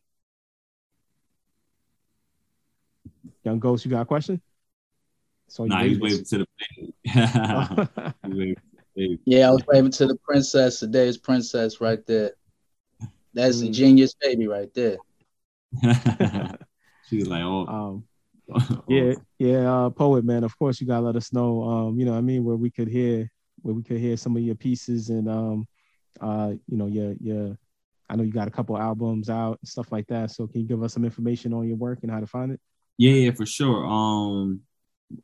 Young Ghost, you got a question? So nah, he's waving to the Yeah, I was waving to the princess. Today's princess right there. That's a genius baby right there. She's like, oh. Um, yeah, yeah, uh, poet man. Of course, you gotta let us know. Um, you know, I mean, where we could hear, where we could hear some of your pieces, and um, uh, you know, your your. I know you got a couple albums out and stuff like that. So, can you give us some information on your work and how to find it? Yeah, yeah, for sure. Um,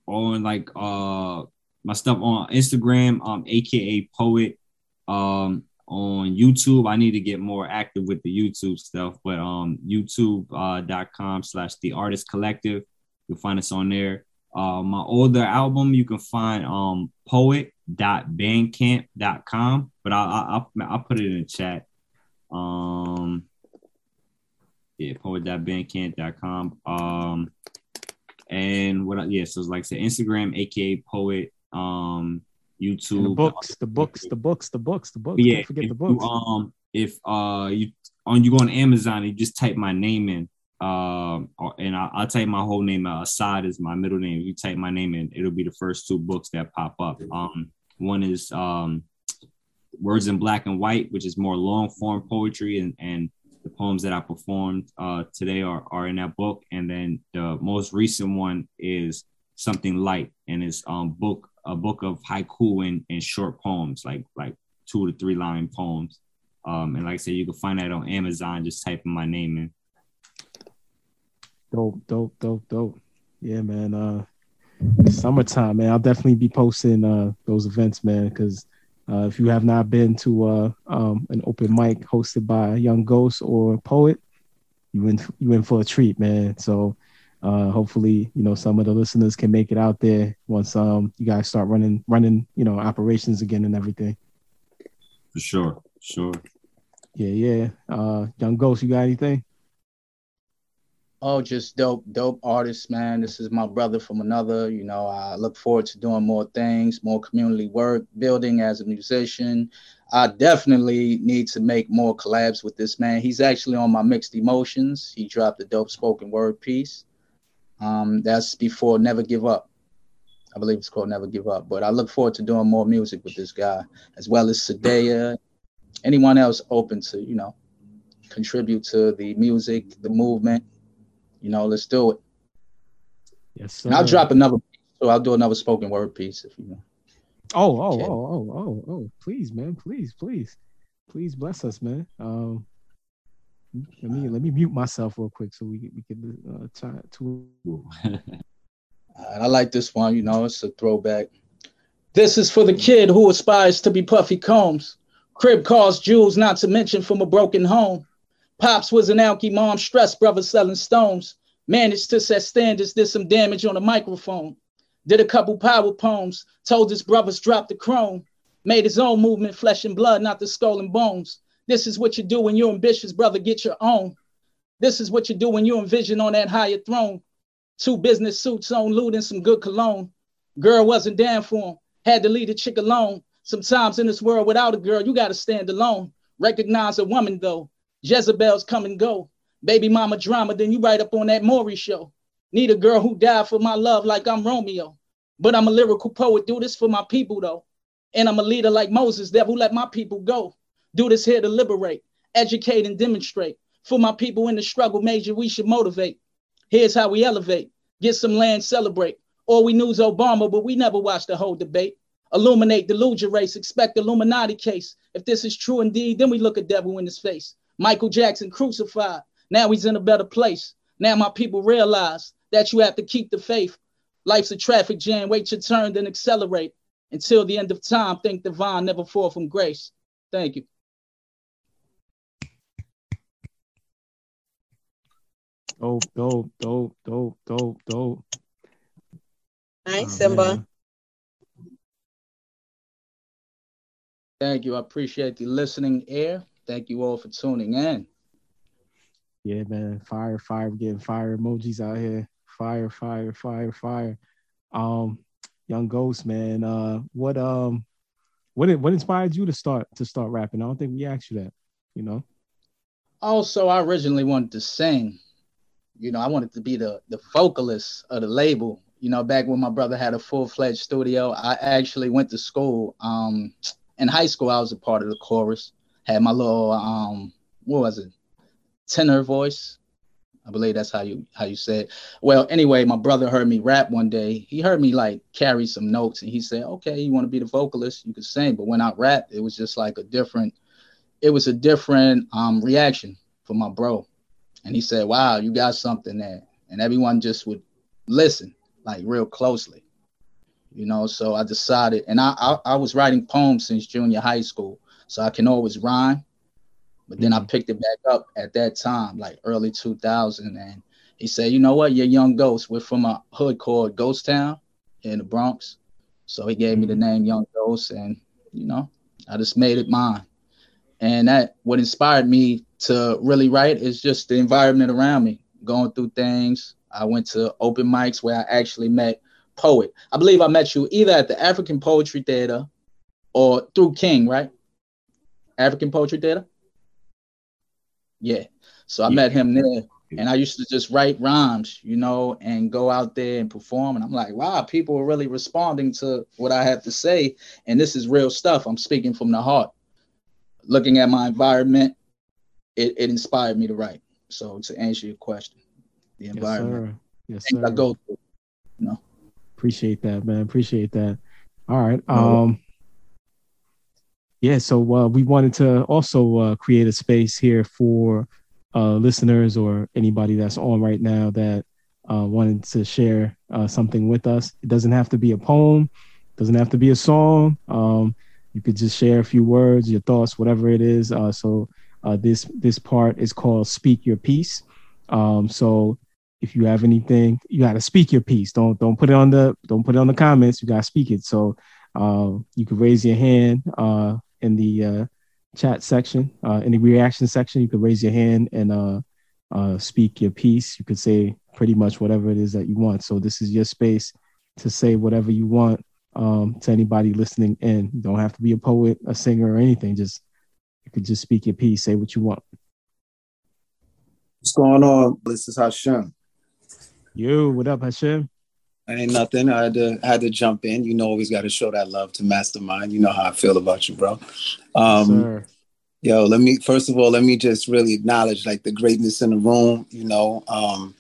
on like uh my stuff on Instagram, um, aka poet. Um, on YouTube. I need to get more active with the YouTube stuff, but um, youtube.com uh, slash the artist collective. You'll find us on there. Uh, my older album you can find um poet.bandcamp.com, but I'll, I'll I'll put it in the chat. Um, yeah, poet.bandcamp.com. Um, and what? Yeah, so it's like said, Instagram, aka poet. Um, YouTube, the books, the books, the books, the books, the books. Yeah, Don't forget the books. You, um, if uh you on you go on Amazon, and you just type my name in um, and I, will type my whole name. Uh, Assad is my middle name. If you type my name in, it'll be the first two books that pop up. Um, one is um, Words in Black and White, which is more long form poetry, and, and the poems that I performed uh, today are, are in that book. And then the most recent one is Something Light, and it's um book a book of haiku and, and short poems, like like two to three line poems. Um, and like I said, you can find that on Amazon. Just typing my name in. Dope, dope, dope, dope. Yeah, man. Uh summertime, man. I'll definitely be posting uh those events, man, because uh, if you have not been to uh, um, an open mic hosted by a young ghost or poet, you in you in for a treat, man. So uh, hopefully, you know, some of the listeners can make it out there once um you guys start running running, you know, operations again and everything. For sure, sure. Yeah, yeah. Uh, young ghost, you got anything? Oh, just dope, dope artists, man. This is my brother from another. You know, I look forward to doing more things, more community work, building as a musician. I definitely need to make more collabs with this man. He's actually on my mixed emotions. He dropped a dope spoken word piece. Um, that's before Never Give Up. I believe it's called Never Give Up. But I look forward to doing more music with this guy, as well as Sedeah. Anyone else open to, you know, contribute to the music, the movement you know, let's do it. Yes, sir. And I'll drop another so I'll do another spoken word piece if you know. Oh, oh, oh, oh, oh, oh, please, man, please, please, please bless us, man. Um, let me let me mute myself real quick so we we can uh, chat to. I like this one. You know, it's a throwback. This is for the kid who aspires to be Puffy Combs. Crib cost jewels, not to mention from a broken home. Pops was an alky mom, stressed brother selling stones. Managed to set standards, did some damage on the microphone. Did a couple power poems, told his brothers drop the chrome. Made his own movement, flesh and blood, not the skull and bones. This is what you do when you're ambitious, brother, get your own. This is what you do when you envision on that higher throne. Two business suits on, loot and some good cologne. Girl wasn't down for him, had to leave a chick alone. Sometimes in this world without a girl, you gotta stand alone. Recognize a woman though, Jezebel's come and go. Baby mama drama, then you right up on that Maury show. Need a girl who died for my love like I'm Romeo. But I'm a lyrical poet, do this for my people though. And I'm a leader like Moses, devil let my people go. Do this here to liberate, educate, and demonstrate. For my people in the struggle major, we should motivate. Here's how we elevate. Get some land, celebrate. All we knew is Obama, but we never watched the whole debate. Illuminate, deluge race, expect Illuminati case. If this is true indeed, then we look a devil in his face. Michael Jackson crucified. Now he's in a better place. Now my people realize that you have to keep the faith. Life's a traffic jam. Wait your turn, then accelerate. Until the end of time, think divine, never fall from grace. Thank you. Dope, dope, dope, dope, dope, dope. Nice, Oh, Simba. man. Thank you. I appreciate the listening ear. Thank you all for tuning in. Yeah, man. Fire, fire. We're getting fire emojis out here. Fire, fire, fire, fire. Um, young ghost, man. Uh, what um, what what inspired you to start to start rapping? I don't think we asked you that. You know. Also, I originally wanted to sing. You know, I wanted to be the the vocalist of the label. You know, back when my brother had a full fledged studio, I actually went to school. Um, in high school, I was a part of the chorus. Had my little um, what was it, tenor voice. I believe that's how you how you said. Well, anyway, my brother heard me rap one day. He heard me like carry some notes, and he said, "Okay, you want to be the vocalist? You can sing." But when I rapped, it was just like a different. It was a different um, reaction for my bro, and he said, "Wow, you got something there," and everyone just would listen like real closely, you know. So I decided, and I I, I was writing poems since junior high school, so I can always rhyme. But then I Mhm. picked it back up at that time, like early 2000. And he said, You know what? You're Young Ghost. We're from a hood called Ghost Town in the Bronx. So he gave me the name Young Ghost. And, you know, I just made it mine. And that, what inspired me to really write is just the environment around me, going through things. I went to open mics where I actually met Poet. I believe I met you either at the African Poetry Theater or through King, right? African Poetry Theater? Yeah. So I Yeah. met him there and I used to just write rhymes, you know, and go out there and perform. And I'm like, wow, people are really responding to what I have to say. And this is real stuff. I'm speaking from the heart. Looking at my environment, it, it inspired me to write. So to answer your question, the Yes, environment. sir. Yes, things I go through. No. Appreciate that, man. Appreciate that. All right. Um yeah, so uh, we wanted to also uh, create a space here for uh, listeners or anybody that's on right now that uh, wanted to share uh, something with us. It doesn't have to be a poem, doesn't have to be a song. Um, you could just share a few words, your thoughts, whatever it is. Uh, so this this part is called "Speak Your Piece." Um, so if you have anything, you got to speak your piece. Don't don't put it on the don't put it on the comments. You got to speak it. So you can raise your hand in the uh, chat section, uh, in the reaction section. You can raise your hand and uh, uh, speak your piece. You could say pretty much whatever it is that you want. So this is your space to say whatever you want um, to anybody listening in. You don't have to be a poet, a singer, or anything. Just you could just speak your piece, say what you want. What's going on? This is Hashem. You, what up, Hashem? Ain't nothing. I had to had to jump in. You know, always got to show that love to Mastermind. You know how I feel about you, bro. Um, Sir. yo, let me first of all, let me just really acknowledge like the greatness in the room. You know, um,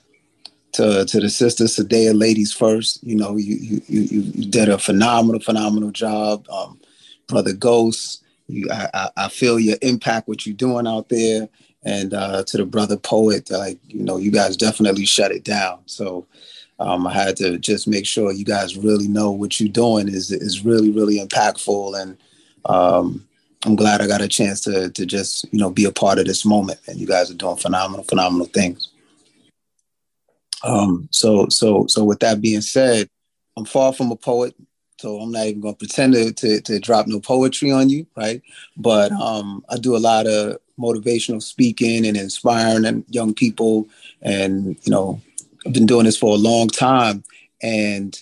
to to the sisters, Sedeah ladies first. You know, you you you, you did a phenomenal, phenomenal job, um, brother Ghost. You, I, I I feel your impact, what you're doing out there, and uh, to the brother poet, like you know, you guys definitely shut it down. So. Um, I had to just make sure you guys really know what you're doing is is really really impactful, and um, I'm glad I got a chance to to just you know be a part of this moment. And you guys are doing phenomenal phenomenal things. Um, so so so with that being said, I'm far from a poet, so I'm not even going to pretend to, to drop no poetry on you, right? But um, I do a lot of motivational speaking and inspiring young people, and you know I've been doing this for a long time. And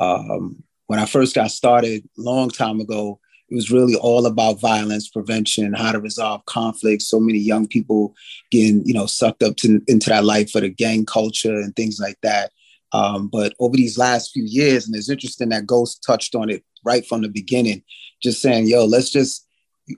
um, when I first got started, long time ago, it was really all about violence prevention, how to resolve conflicts. So many young people getting, you know, sucked up to, into that life for the gang culture and things like that. Um, but over these last few years, and it's interesting that Ghost touched on it right from the beginning, just saying, yo, let's just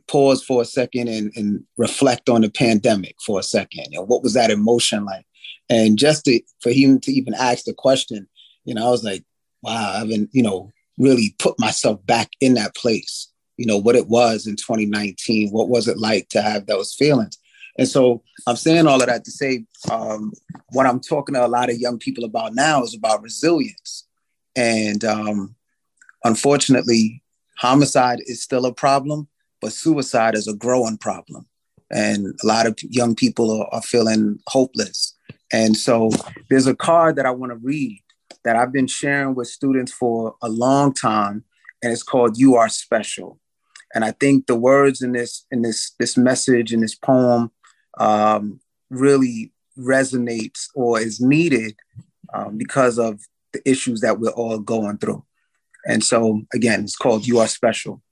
pause for a second and, and reflect on the pandemic for a second. And what was that emotion like? And just to, for him to even ask the question, you know, I was like, wow, I haven't, you know, really put myself back in that place. You know, what it was in 2019. What was it like to have those feelings? And so I'm saying all of that to say um, what I'm talking to a lot of young people about now is about resilience. And um, unfortunately, homicide is still a problem, but suicide is a growing problem. And a lot of young people are, are feeling hopeless. And so there's a card that I want to read that I've been sharing with students for a long time, and it's called "You Are Special." And I think the words in this in this this message in this poem um, really resonates or is needed um, because of the issues that we're all going through. And so, again, it's called You Are Special.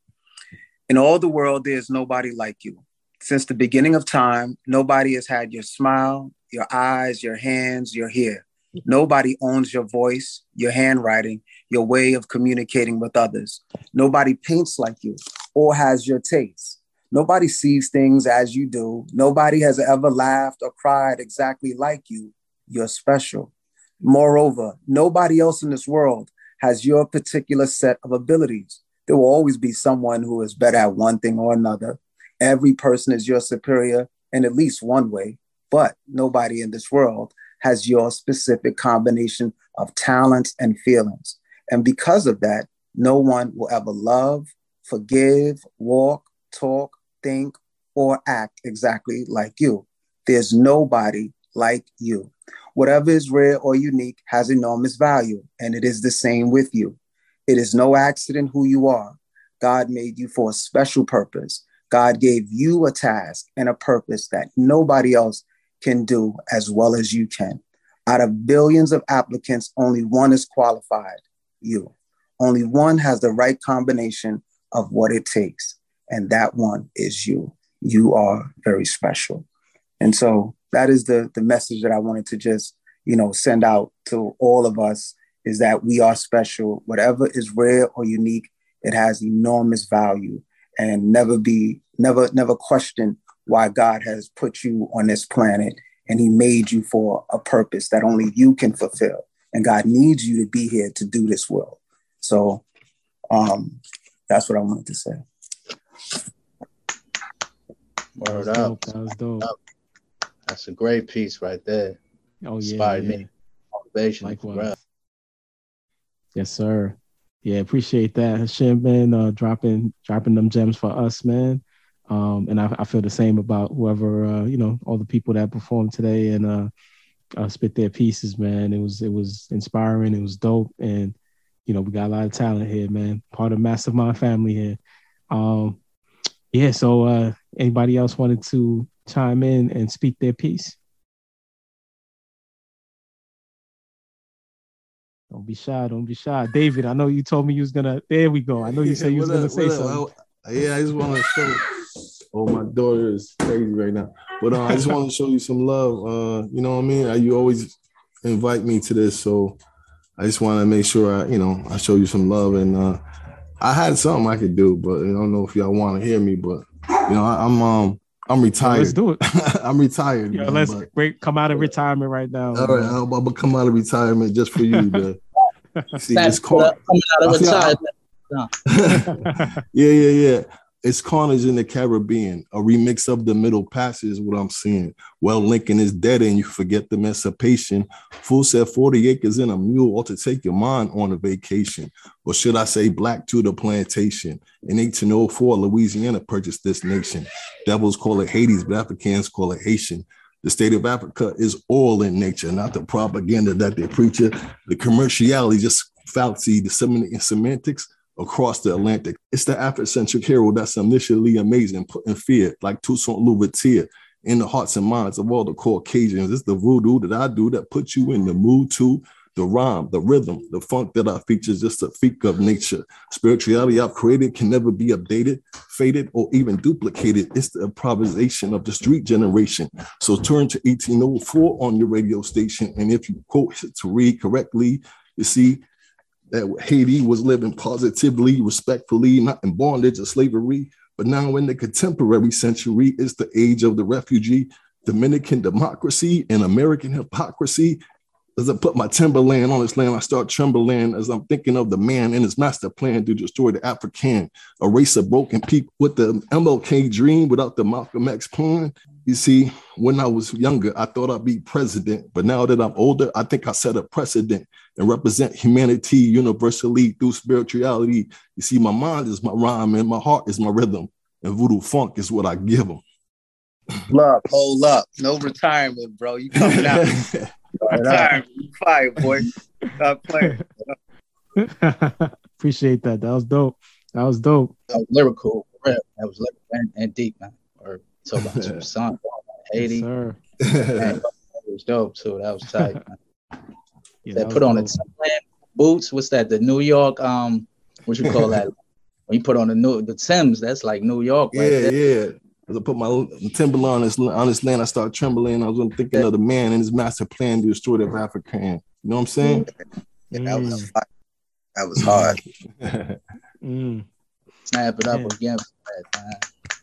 In all the world, there's nobody like you. Since the beginning of time, nobody has had your smile, your eyes, your hands, your hair. Nobody owns your voice, your handwriting, your way of communicating with others. Nobody paints like you or has your taste. Nobody sees things as you do. Nobody has ever laughed or cried exactly like you. You're special. Moreover, nobody else in this world has your particular set of abilities. There will always be someone who is better at one thing or another. Every person is your superior in at least one way, but nobody in this world has your specific combination of talents and feelings. And because of that, no one will ever love, forgive, walk, talk, think, or act exactly like you. There's nobody like you. Whatever is rare or unique has enormous value, and it is the same with you. It is no accident who you are. God made you for a special purpose. God gave you a task and a purpose that nobody else can do as well as you can. Out of billions of applicants, only one is qualified you. Only one has the right combination of what it takes and that one is you. You are very special. And so that is the the message that I wanted to just, you know, send out to all of us is that we are special. Whatever is rare or unique, it has enormous value and never be never never question why God has put you on this planet and he made you for a purpose that only you can fulfill. And God needs you to be here to do this will. So um, that's what I wanted to say. Word That up. dope. That was dope. That's a great piece right there. Oh yeah, Inspired yeah. me. Motivation. Likewise. Right. Yes, sir. Yeah, appreciate that, Hashem, man. Uh, dropping dropping them gems for us, man. Um, and I, I feel the same about whoever uh, you know, all the people that performed today and uh, uh, spit their pieces, man. It was it was inspiring. It was dope, and you know, we got a lot of talent here, man. Part of Mastermind family here. Um, yeah. So, uh, anybody else wanted to chime in and speak their piece? Don't be shy. Don't be shy. David, I know you told me you was gonna. There we go. I know you said you was gonna say something. Yeah, I just want to show. Oh, my daughter is crazy right now. But uh, I just want to show you some love. Uh, you know what I mean? Uh, You always invite me to this, so I just want to make sure I, you know, I show you some love. And uh, I had something I could do, but I don't know if y'all want to hear me. But you know, I, I'm um I'm Yeah, retired. let's do it. I'm retired. Yo, man, let's but- break, come out of retirement right now. all right, I'm about to come out of retirement just for you. To, see, That's it's called. coming out of I retirement. yeah, yeah, yeah. It's Carnage in the Caribbean, a remix of the Middle Passage is what I'm seeing. Well, Lincoln is dead and you forget the emancipation. Fool said 40 acres in a mule ought to take your mind on a vacation. Or should I say black to the plantation? In 1804, Louisiana purchased this nation. Devils call it Hades, but Africans call it Haitian. The state of Africa is all in nature, not the propaganda that they preach. The commerciality, just fallacy, disseminating semantics across the Atlantic. It's the Afrocentric hero that's initially amazing, put in fear, like Toussaint Louverture, in the hearts and minds of all the Caucasians. It's the voodoo that I do that puts you in the mood to the rhyme, the rhythm, the funk that I feature is just a freak of nature. Spirituality I've created can never be updated, faded, or even duplicated. It's the improvisation of the street generation. So turn to 1804 on your radio station, and if you quote to read correctly, you see that Haiti was living positively, respectfully, not in bondage or slavery, but now in the contemporary century, it's the age of the refugee, Dominican democracy, and American hypocrisy. As I put my timberland on this land, I start trembling as I'm thinking of the man and his master plan to destroy the African, a race of broken people with the MLK dream without the Malcolm X plan. You see, when I was younger, I thought I'd be president, but now that I'm older, I think I set a precedent and represent humanity universally through spirituality. You see, my mind is my rhyme and my heart is my rhythm, and voodoo funk is what I give them. Love, hold up. No retirement, bro. You coming out. retirement. You fire, boy. Stop playing. Appreciate that. That was dope. That was dope. That was lyrical. That was lyrical and, and deep, man. Or talk about some son, Haiti. Yes, sir. Man, it was dope too. That was tight. Man. Yeah, That that put on the dope. Timberland boots. What's that? The New York. Um, what you call that? when you put on the new the Timbs, that's like New York, right Yeah, there. yeah. As I put my timberland on this, on this land, I start trembling. I was thinking of the man and his master plan to destroy the African. You know what I'm saying? Yeah, that was Mm. fire. That was hard. Mm. Snap it up Yeah. again.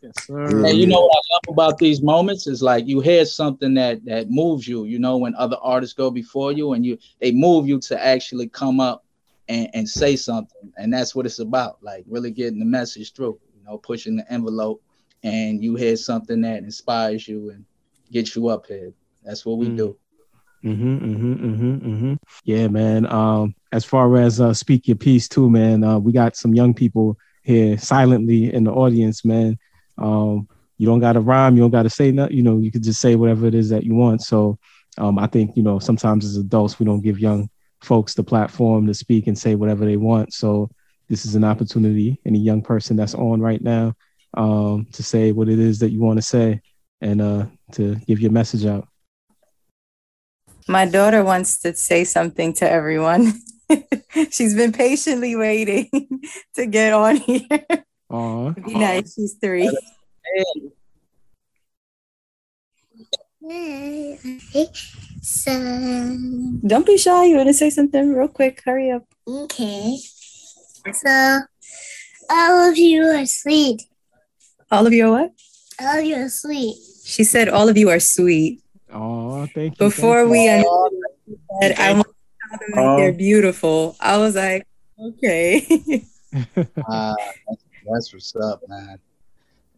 Yes, sir. And you know what I love about these moments is like you hear something that that moves you. You know, when other artists go before you and you they move you to actually come up and, and say something, and that's what it's about. Like really getting the message through. You know, pushing the envelope, and you hear something that inspires you and gets you up here. That's what we Mm. do. Mm-hmm, mm-hmm, mm-hmm, mm-hmm. Yeah, man. Um, as far as uh, speak your piece too, man. Uh, we got some young people here silently in the audience, man. Um, you don't got to rhyme, you don't got to say nothing. You know, you could just say whatever it is that you want. So, um, I think you know sometimes as adults we don't give young folks the platform to speak and say whatever they want. So, this is an opportunity. Any young person that's on right now, um, to say what it is that you want to say and uh, to give your message out. My daughter wants to say something to everyone. She's been patiently waiting to get on here. Aw. Be nice. She's three. So, Don't be shy. You want to say something real quick? Hurry up. okay. So, all of you are sweet. All of you are what? All of you are sweet. She said, All of you are sweet. Oh, thank you. Before thank we you. ended, she said, I want to tell them that they're beautiful. I was like, Okay. Uh, that's, that's what's up, man.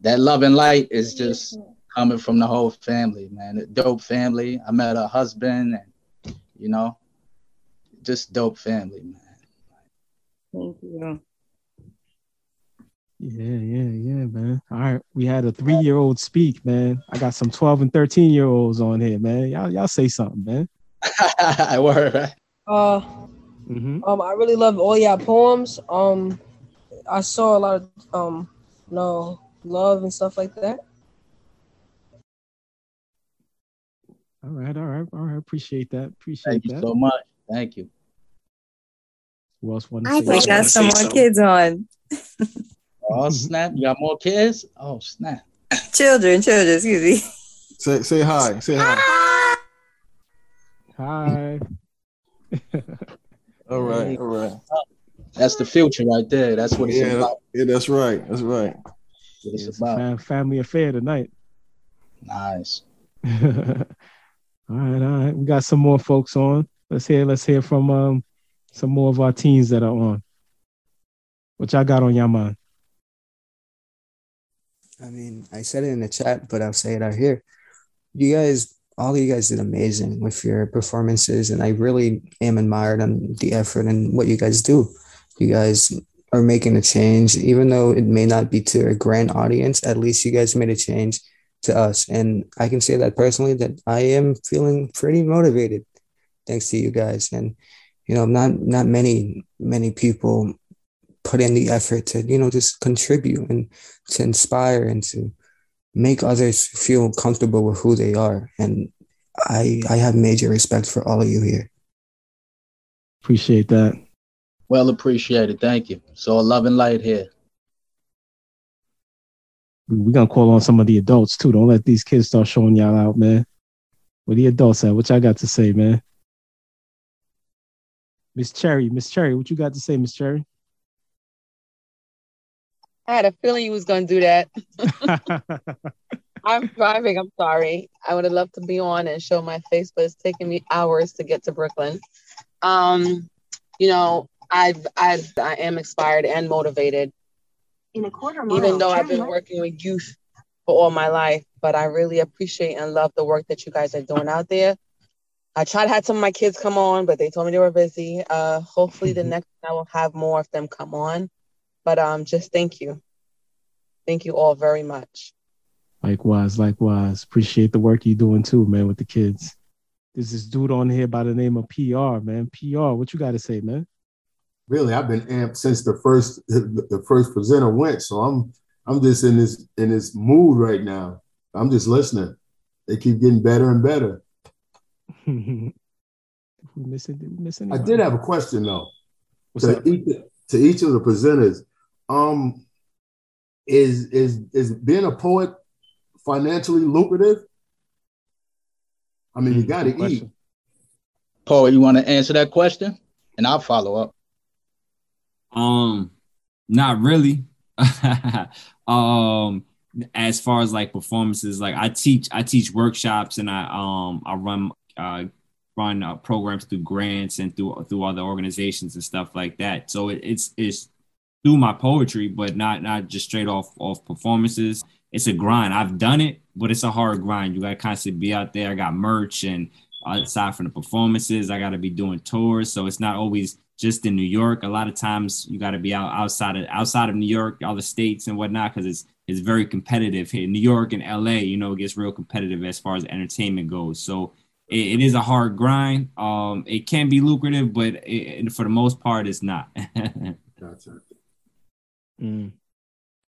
That love and light is just coming from the whole family, man. A dope family. I met a husband, and you know, just dope family, man. Thank you. Yeah, yeah, yeah, man. All right. We had a three year old speak, man. I got some 12 and 13 year olds on here, man. Y'all, y'all say something, man. Word, right? Uh, Mm-hmm. um, I really love all y'all poems. Um, I saw a lot of um, you know, love and stuff like that. All right, all right, all right. Appreciate that. Appreciate Thank you that. so much. Thank you. Who else want to I say We think- got some more kids on. Oh snap! You got more kids? Oh snap! Children, children, excuse me. Say say hi. Say hi. Hi. All right. All right. That's the future right there. That's what it's Yeah, about. yeah, that's right. That's right. It's It's about. fam- family affair tonight. Nice. all right, all right. We got some more folks on. Let's hear, let's hear from um some more of our teens that are on. What y'all got on your mind? I mean, I said it in the chat, but I'll say it out here. You guys, all of you guys did amazing with your performances, and I really am admired on the effort and what you guys do. You guys are making a change, even though it may not be to a grand audience. At least you guys made a change to us, and I can say that personally that I am feeling pretty motivated, thanks to you guys. And you know, not not many many people put in the effort to you know just contribute and to inspire and to make others feel comfortable with who they are. And I I have major respect for all of you here. Appreciate that. Well appreciated. Thank you. So love and light here. We're gonna call on some of the adults too. Don't let these kids start showing y'all out, man. Where the adults at? What y'all got to say, man? Miss Cherry, Miss Cherry, what you got to say, Miss Cherry? I had a feeling you was gonna do that. I'm driving. I'm sorry. I would have loved to be on and show my face, but it's taking me hours to get to Brooklyn. Um, you know, I've, I've I am inspired and motivated. In a quarter mile, Even though I've been working with youth for all my life, but I really appreciate and love the work that you guys are doing out there. I tried to have some of my kids come on, but they told me they were busy. Uh, hopefully the next time I will have more of them come on. But um, just thank you, thank you all very much. Likewise, likewise. Appreciate the work you're doing too, man, with the kids. There's this dude on here by the name of PR, man. PR, what you got to say, man? Really, I've been amped since the first the first presenter went, so I'm I'm just in this in this mood right now. I'm just listening. They keep getting better and better. we missing, did we miss I did have a question though. What's to up? each to each of the presenters. Um, is is is being a poet financially lucrative? I mean, you got to eat. Paul, you want to answer that question, and I'll follow up. Um, not really. um, as far as like performances, like I teach, I teach workshops and I um I run uh run uh, programs through grants and through through other organizations and stuff like that. So it, it's it's through my poetry, but not not just straight off off performances. It's a grind. I've done it, but it's a hard grind. You got to constantly be out there. I got merch and aside from the performances, I got to be doing tours. So it's not always just in New York. A lot of times you got to be out outside of outside of New York, all the states and whatnot, because it's it's very competitive here. New York and LA, you know, it gets real competitive as far as entertainment goes. So it, it is a hard grind. Um, it can be lucrative, but it, for the most part, it's not. gotcha. Mm.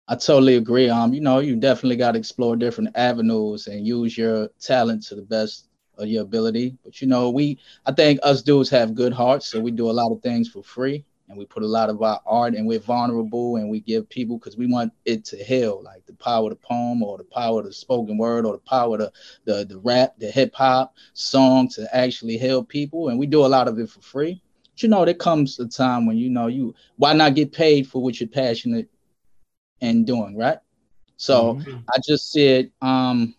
I totally agree. Um, you know, you definitely got to explore different avenues and use your talent to the best of your ability. But you know, we I think us dudes have good hearts, so we do a lot of things for free, and we put a lot of our art, and we're vulnerable, and we give people because we want it to heal, like the power of the poem, or the power of the spoken word, or the power of the the, the rap, the hip hop song to actually heal people, and we do a lot of it for free. But you know, there comes a time when you know you why not get paid for what you're passionate and doing, right? So I just said, um,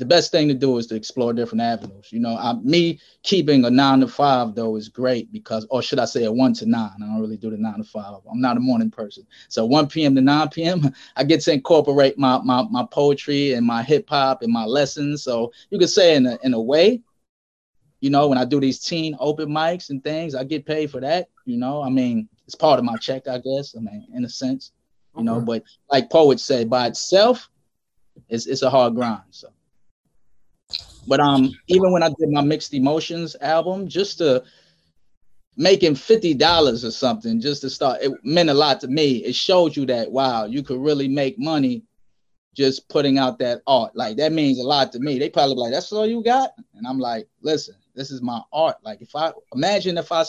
the best thing to do is to explore different avenues. You know, I, me keeping a nine to five though is great because, or should I say, a one to nine? I don't really do the nine to five. I'm not a morning person. So 1 p.m. to 9 p.m. I get to incorporate my my, my poetry and my hip hop and my lessons. So you could say in a, in a way, you know, when I do these teen open mics and things, I get paid for that. You know, I mean, it's part of my check, I guess. I mean, in a sense, you know. But like poets say, by itself, it's it's a hard grind. So, but um, even when I did my mixed emotions album, just to making fifty dollars or something, just to start, it meant a lot to me. It showed you that wow, you could really make money just putting out that art. Like that means a lot to me. They probably like, that's all you got, and I'm like, listen, this is my art. Like if I imagine if I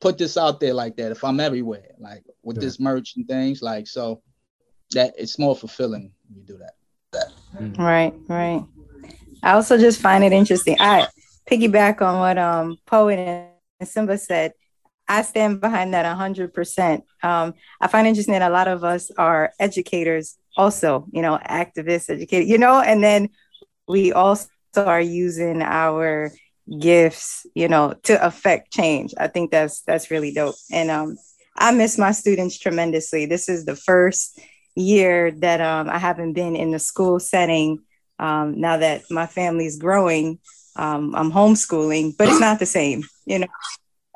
put this out there like that, if I'm everywhere, like with Yeah. this merch and things, like so that it's more fulfilling when you do that. Right, right. I also just find it interesting. I piggyback on what um Poet and Simba said. I stand behind that hundred percent. Um, I find interesting that a lot of us are educators, also, you know, activists, educators, you know, and then we also are using our gifts, you know, to affect change. I think that's that's really dope. And um, I miss my students tremendously. This is the first year that um, I haven't been in the school setting. Um, now that my family's growing, um, I'm homeschooling, but it's not the same. You know,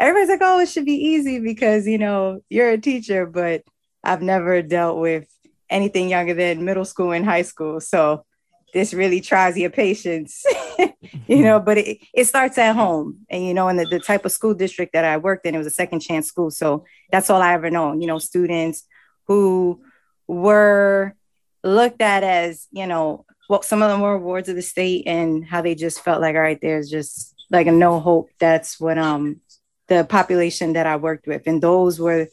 everybody's like, "Oh, it should be easy because you know you're a teacher," but I've never dealt with anything younger than middle school and high school, so this really tries your patience. you know, but it, it starts at home. And, you know, in the, the type of school district that I worked in, it was a second chance school. So that's all I ever known, you know, students who were looked at as, you know, well, some of them were awards of the state and how they just felt like, all right, there's just like a no hope. That's what um the population that I worked with. And those were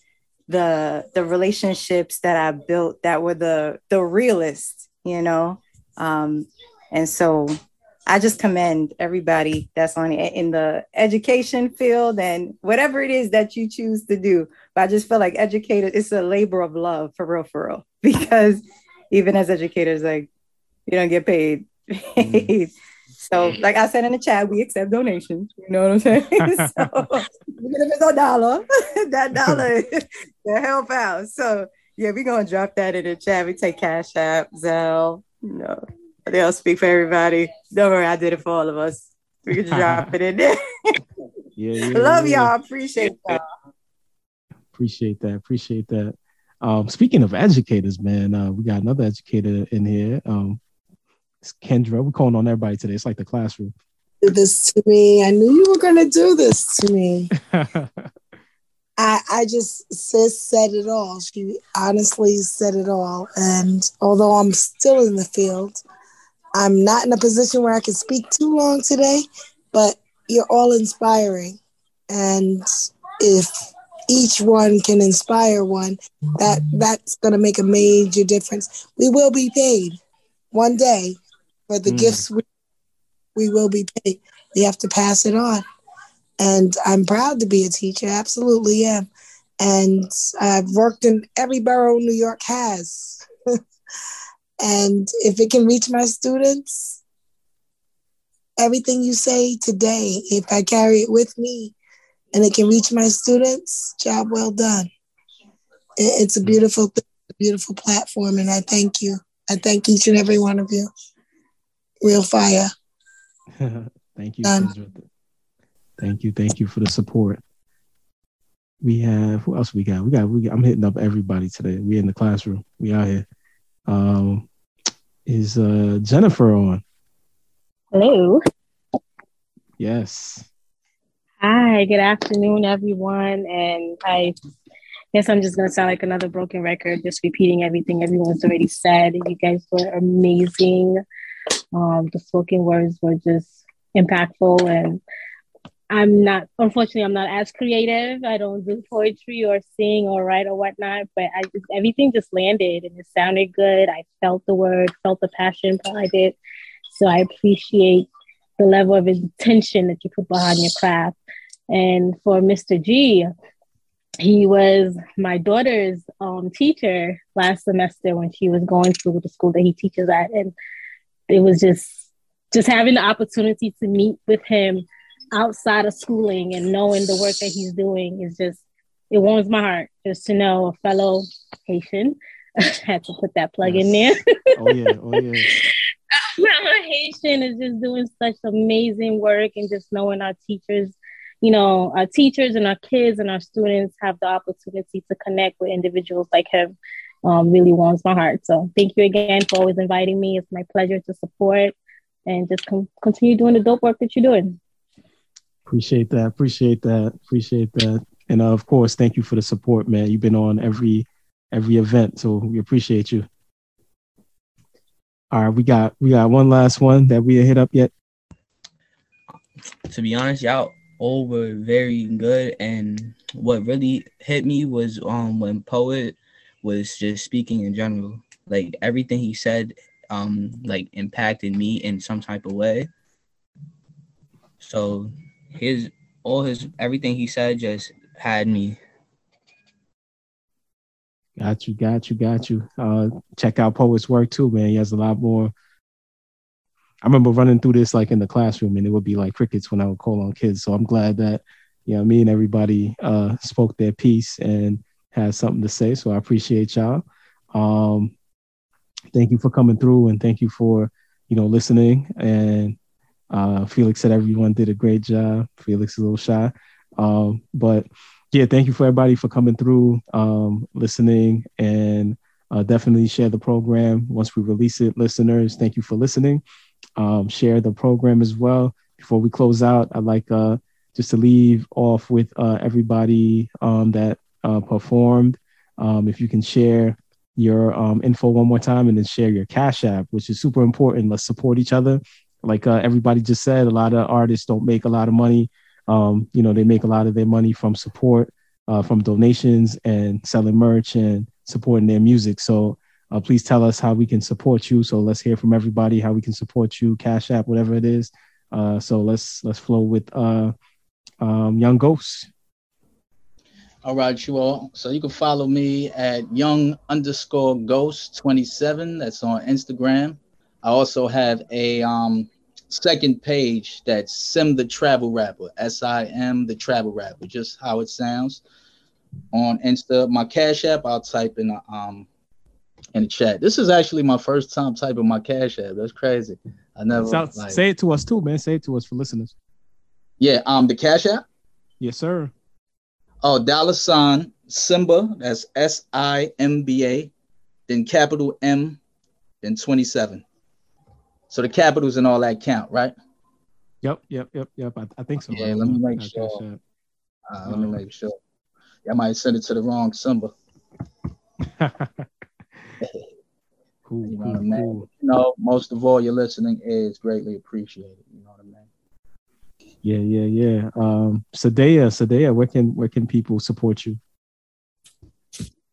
the the relationships that I built that were the the realest, you know. Um, and so I just commend everybody that's on in the education field and whatever it is that you choose to do. But I just feel like educators, it's a labor of love for real, for real. Because even as educators, like you don't get paid. Mm. so, like I said in the chat, we accept donations. You know what I'm saying? so, even if it's a dollar, that dollar to help out. So, yeah, we're gonna drop that in the chat. We take Cash App, Zelle, you know, They'll speak for everybody. Don't worry, I did it for all of us. We can drop it in there. yeah, yeah, Love yeah. y'all. Appreciate y'all. Appreciate that. Appreciate that. Um, speaking of educators, man, uh, we got another educator in here. Um, it's Kendra. We're calling on everybody today. It's like the classroom. Do this to me. I knew you were going to do this to me. I, I just sis said it all. She honestly said it all. And although I'm still in the field, I'm not in a position where I can speak too long today, but you're all inspiring. And if each one can inspire one, that that's going to make a major difference. We will be paid one day for the Mm. gifts we, we will be paid. We have to pass it on. And I'm proud to be a teacher, absolutely am. And I've worked in every borough New York has. and if it can reach my students, everything you say today, if I carry it with me and it can reach my students, job well done. It's a beautiful, thing, a beautiful platform, and I thank you. I thank each and every one of you. Real fire. thank you. Done. Kendra. Thank you. Thank you for the support. We have who else we got? We got we got, I'm hitting up everybody today. We in the classroom. We out here. Um is uh Jennifer on? Hello. Yes. Hi, good afternoon, everyone. And I guess I'm just going to sound like another broken record, just repeating everything everyone's already said. You guys were amazing. Um, the spoken words were just impactful. And I'm not, unfortunately, I'm not as creative. I don't do poetry or sing or write or whatnot, but I just, everything just landed and it sounded good. I felt the word, felt the passion behind it. So I appreciate the level of intention that you put behind your craft. And for Mr. G, he was my daughter's um, teacher last semester when she was going through the school that he teaches at. And it was just just having the opportunity to meet with him outside of schooling and knowing the work that he's doing is just it warms my heart just to know a fellow Haitian. I had to put that plug in there. Oh yeah. Oh yeah. Mama Haitian is just doing such amazing work and just knowing our teachers, you know, our teachers and our kids and our students have the opportunity to connect with individuals like him um, really warms my heart. So thank you again for always inviting me. It's my pleasure to support and just com- continue doing the dope work that you're doing. Appreciate that. Appreciate that. Appreciate that. And uh, of course, thank you for the support, man. You've been on every every event, so we appreciate you. All right, we got we got one last one that we hit up yet. to be honest, y'all all were very good. And what really hit me was um when Poet was just speaking in general. Like everything he said, um, like impacted me in some type of way. So his all his everything he said just had me. Got you, got you, got you. Uh, check out Poet's work too, man. He has a lot more. I remember running through this like in the classroom, and it would be like crickets when I would call on kids. So I'm glad that you know me and everybody uh, spoke their piece and had something to say. So I appreciate y'all. Um, thank you for coming through, and thank you for you know listening. And uh, Felix said everyone did a great job. Felix is a little shy, um, but yeah, thank you for everybody for coming through, um, listening, and uh, definitely share the program once we release it. Listeners, thank you for listening. Um, share the program as well. Before we close out, I'd like uh, just to leave off with uh, everybody um, that uh, performed. Um, if you can share your um, info one more time and then share your Cash App, which is super important. Let's support each other. Like uh, everybody just said, a lot of artists don't make a lot of money. Um, you know, they make a lot of their money from support, uh, from donations and selling merch and supporting their music. So Uh, please tell us how we can support you. So let's hear from everybody how we can support you, Cash App, whatever it is. Uh, so let's let's flow with uh, um, Young Ghost. All right, you all. So you can follow me at young underscore ghost 27. That's on Instagram. I also have a um second page that's Sim the Travel Rapper, S I M the Travel Rapper, just how it sounds. On Insta, my Cash App, I'll type in the, um in the chat. This is actually my first time typing my Cash App. That's crazy. I never Sounds- like, say it to us too, man. Say it to us for listeners. yeah. Um, the Cash App. Yes, sir. Oh, dollar sign Simba. That's S I M B A. Then capital M. Then twenty seven. So the capitals and all that count, right? Yep, yep, yep, yep. I, I think so. Yeah, right? let me make sure. Uh, let me make sure. I might send it to the wrong Simba. Cool, You know cool, what I mean? cool. You know, most of all, your listening is greatly appreciated. You know what I mean? Yeah, yeah, yeah. Um, Sedeah, Sedeah, where can where can people support you?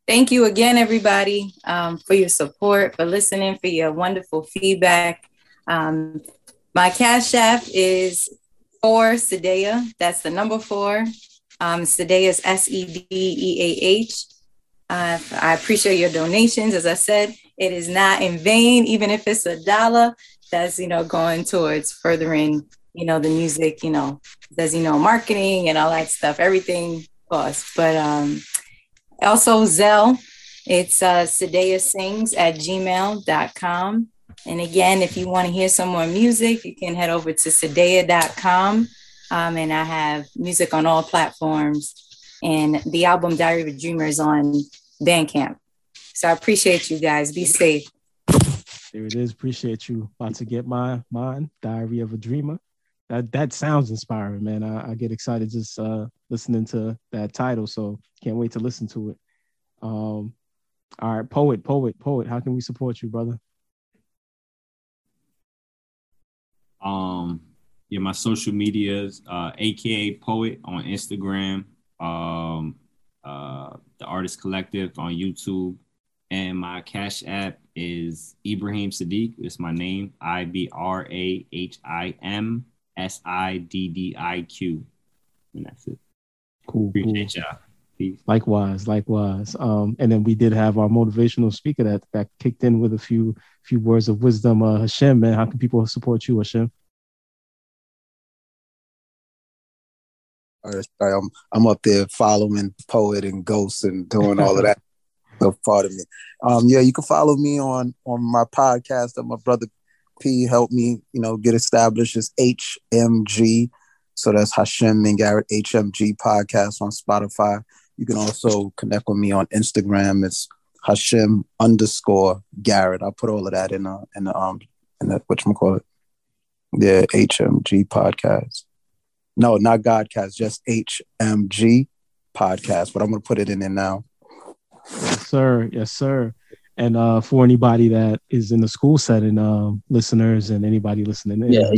Thank you again, everybody, um, for your support, for listening, for your wonderful feedback. Um, my Cash App is for Sedeah. That's the number four. Um, Sedeah is S E D E A H. Uh, I appreciate your donations. As I said, it is not in vain, even if it's a dollar. That's you know going towards furthering you know the music. You know, does you know marketing and all that stuff. Everything costs, but um, also Zelle, it's uh, Sedeah Sings at gmail.com. And again, if you want to hear some more music, you can head over to Sedeah.com. Um, and I have music on all platforms. And the album Diary of a Dreamer is on Bandcamp. So I appreciate you guys. Be safe. There it is. Appreciate you. About to get my mine, Diary of a Dreamer. That that sounds inspiring, man. I, I get excited just uh listening to that title. So can't wait to listen to it. Um all right, poet, poet, poet. How can we support you, brother? Um, yeah, my social medias, uh, aka Poet on Instagram, um, uh, the Artist Collective on YouTube, and my Cash App is Ibrahim Siddiq. It's my name, I B R A H I M S I D D I Q, and that's it. Cool. Appreciate cool. y'all. Peace. Likewise, likewise. Um, and then we did have our motivational speaker that that kicked in with a few few words of wisdom. Uh, Hashem, man, how can people support you, Hashem? All right, I'm I'm up there following poet and ghosts and doing all of that. So part of me. Um, yeah, you can follow me on on my podcast that my brother P helped me, you know, get established as HMG. So that's Hashem and Garrett HMG podcast on Spotify. You can also connect with me on Instagram. It's Hashem underscore Garrett. I'll put all of that in the in the um in the whatchamacallit. Yeah, HMG podcast. No, not Godcast, just HMG podcast. But I'm gonna put it in there now. Yes, sir. Yes, sir. And uh, for anybody that is in the school setting, um, listeners and anybody listening, in, Yeah,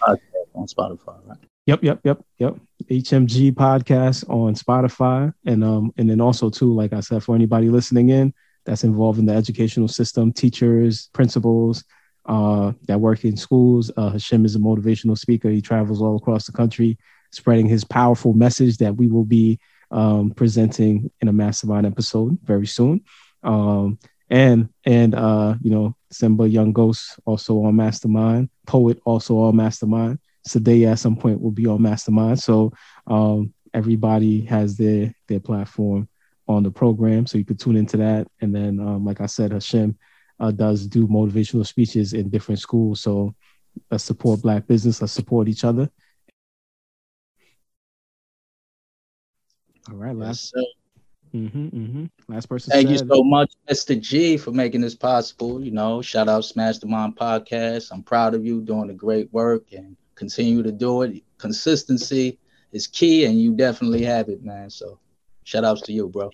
podcast on Spotify, right? Yep, yep, yep, yep. HMG podcast on Spotify, and um, and then also too, like I said, for anybody listening in that's involved in the educational system, teachers, principals, uh, that work in schools. Uh, Hashem is a motivational speaker. He travels all across the country, spreading his powerful message that we will be um, presenting in a mastermind episode very soon. Um, and and uh, you know, Simba Young Ghost also on Mastermind, Poet also on Mastermind. Today at some point will be on Mastermind. So um, everybody has their their platform on the program, so you could tune into that. And then, um, like I said, Hashem uh, does do motivational speeches in different schools. So let's support Black business. Let's support each other. All right, last. Mm-hmm, mm-hmm. Last person. Thank you said- so much, Mr. G, for making this possible. You know, shout out Smash the Mind Podcast. I'm proud of you doing the great work and continue to do it. Consistency is key, and you definitely have it, man. So, shout outs to you, bro.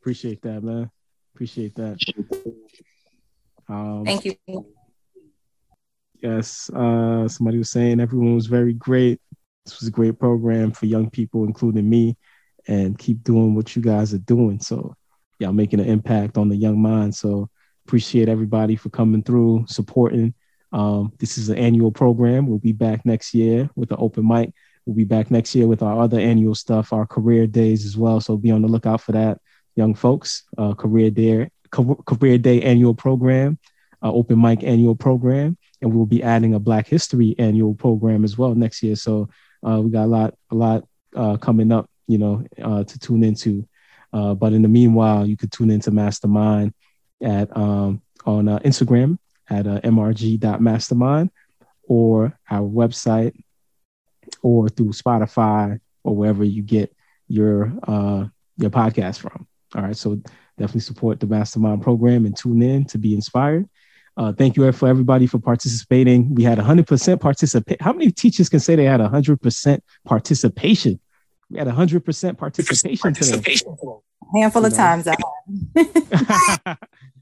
Appreciate that, man. Appreciate that. Um, Thank you. Yes, uh, somebody was saying everyone was very great. This was a great program for young people, including me, and keep doing what you guys are doing. So, y'all making an impact on the young mind. So, appreciate everybody for coming through, supporting. Um, this is an annual program. We'll be back next year with an open mic. We'll be back next year with our other annual stuff, our career days as well. So be on the lookout for that, young folks. Uh, career day, career day annual program, uh, open mic annual program, and we'll be adding a Black History annual program as well next year. So uh, we got a lot, a lot uh, coming up, you know, uh, to tune into. Uh, but in the meanwhile, you could tune into Mastermind at um, on uh, Instagram at uh, mrg.mastermind or our website or through Spotify or wherever you get your uh, your podcast from. All right, so definitely support the Mastermind program and tune in to be inspired. Uh, thank you for everybody for participating. We had 100% participate. How many teachers can say they had 100% participation? We had 100% participation, participation today. A handful you of know? times.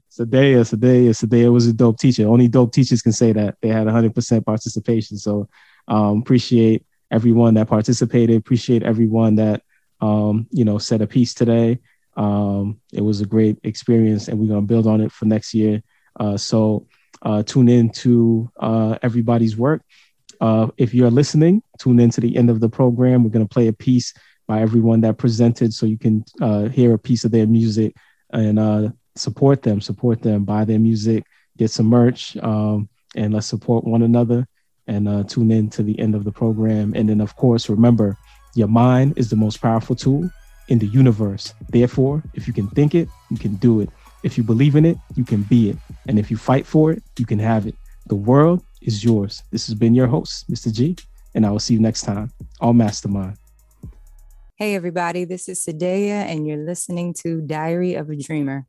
Sedeah, Sedeah, Sedeah was a dope teacher. Only dope teachers can say that they had 100% participation. So um, appreciate everyone that participated. Appreciate everyone that um, you know said a piece today. Um, it was a great experience, and we're gonna build on it for next year. Uh, so uh, tune in to uh, everybody's work. Uh, if you're listening, tune in to the end of the program. We're gonna play a piece by everyone that presented, so you can uh, hear a piece of their music and uh, support them, support them, buy their music, get some merch, um, and let's support one another and uh, tune in to the end of the program. And then, of course, remember your mind is the most powerful tool in the universe. Therefore, if you can think it, you can do it. If you believe in it, you can be it. And if you fight for it, you can have it. The world is yours. This has been your host, Mr. G, and I will see you next time on Mastermind. Hey, everybody, this is Sedeah, and you're listening to Diary of a Dreamer.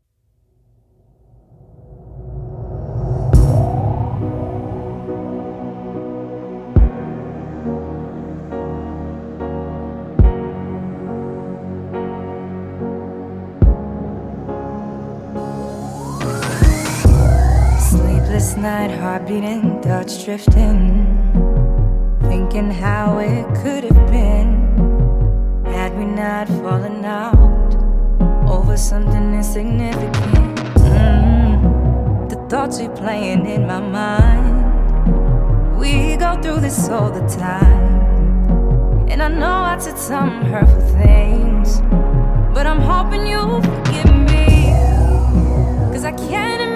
Sleepless night, heart beating, thoughts drifting. Thinking how it could have been had we not fallen out over something insignificant. Mm, the thoughts are playing in my mind. We go through this all the time. And I know I said some hurtful things, but I'm hoping you'll forgive me. Cause I can't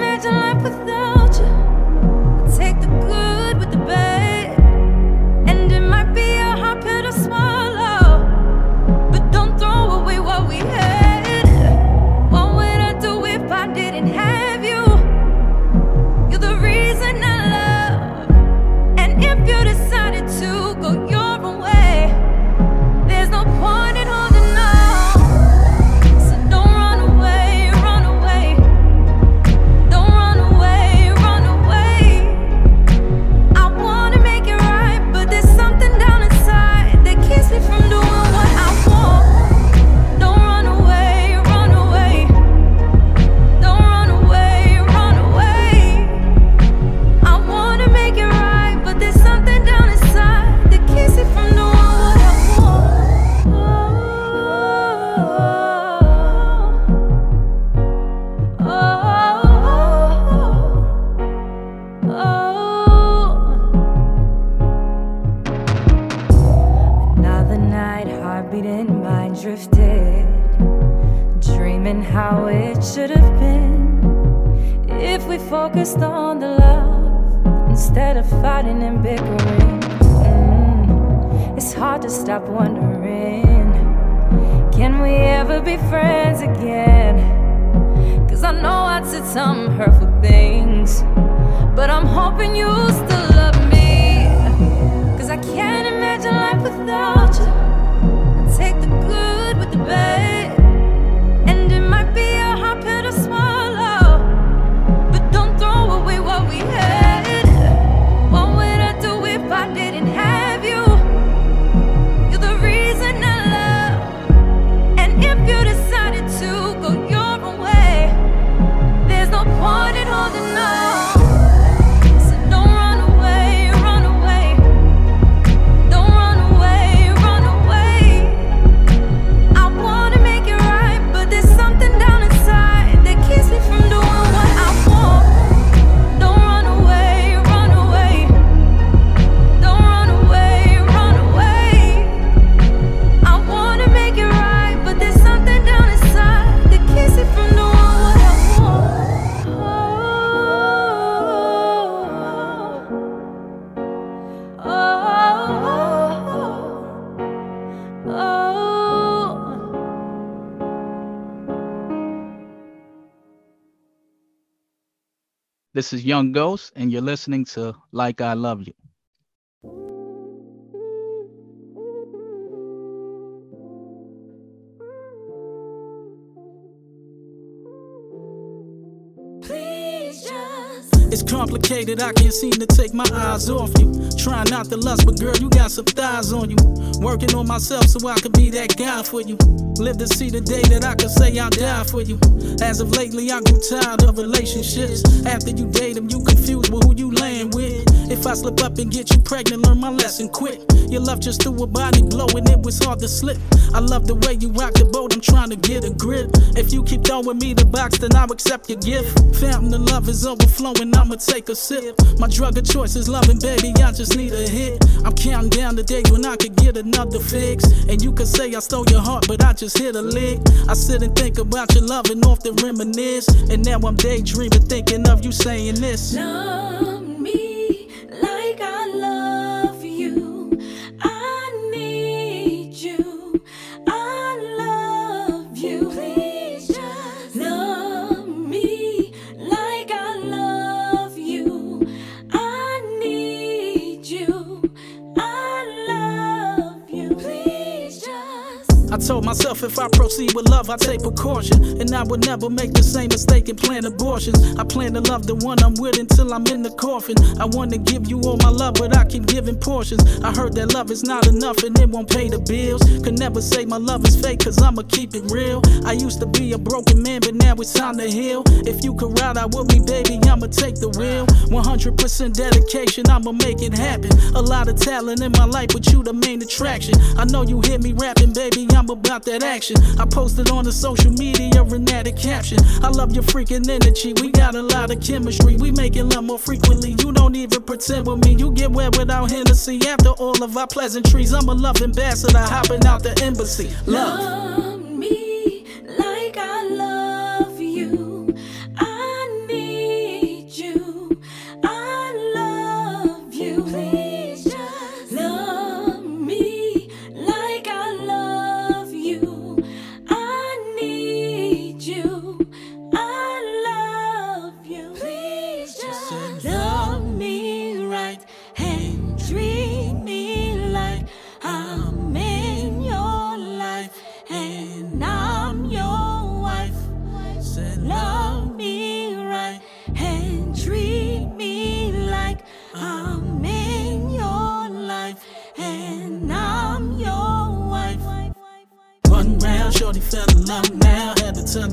This is Young Ghost, and you're listening to Like I Love You. It's complicated, I can't seem to take my eyes off you. Trying not to lust, but girl, you got some thighs on you. Working on myself so I could be that guy for you. Live to see the day that I can say I'll die for you. As of lately, I grew tired of relationships. After you date them, you confused with who you laying with. If I slip up and get you pregnant, learn my lesson quick. Your love just threw a body blow and it was hard to slip. I love the way you rock the boat, I'm trying to get a grip. If you keep throwing me the box, then I'll accept your gift. Fountain of love is overflowing, I'ma take a sip. My drug of choice is loving, baby, I just need a hit. I'm counting down the day when I could get another fix. And you could say I stole your heart, but I just hit a lick. I sit and think about your love and often reminisce. And now I'm daydreaming, thinking of you saying this. Love told myself if I proceed with love, I take precaution. And I would never make the same mistake and plan abortions. I plan to love the one I'm with until I'm in the coffin. I want to give you all my love, but I keep giving portions. I heard that love is not enough and it won't pay the bills. Could never say my love is fake, cause I'ma keep it real. I used to be a broken man, but now it's time to heal. If you could ride out with me, baby, I'ma take the wheel. 100% dedication, I'ma make it happen. A lot of talent in my life, but you the main attraction. I know you hear me rapping, baby, I'm about that action. I posted on the social media added caption. I love your freaking energy, we got a lot of chemistry. We making love more frequently, you don't even pretend with me. You get wet without Hennessy. After all of our pleasantries, I'm a love ambassador hopping out the embassy. Love. Love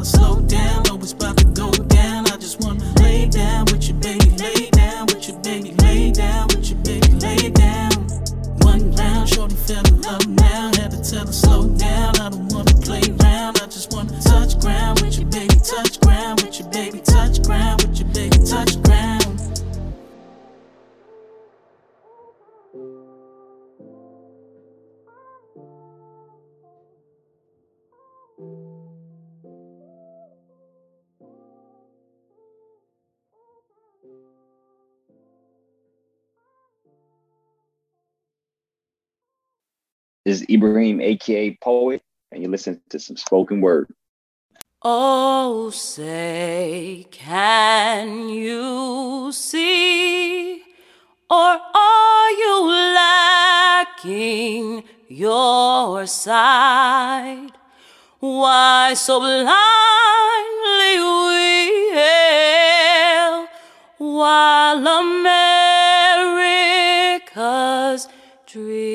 slow down. This is Ibrahim, aka Poet, and you listen to some spoken word. Oh, say, can you see? Or are you lacking your sight? Why so blindly we hail while America's dreaming?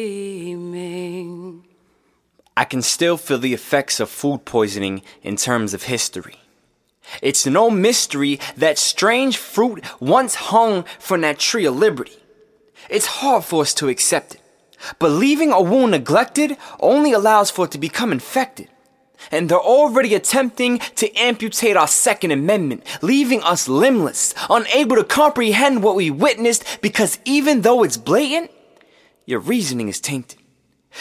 I can still feel the effects of food poisoning in terms of history. It's no mystery that strange fruit once hung from that tree of liberty. It's hard for us to accept it. But leaving a wound neglected only allows for it to become infected. And they're already attempting to amputate our Second Amendment, leaving us limbless, unable to comprehend what we witnessed because even though it's blatant, your reasoning is tainted.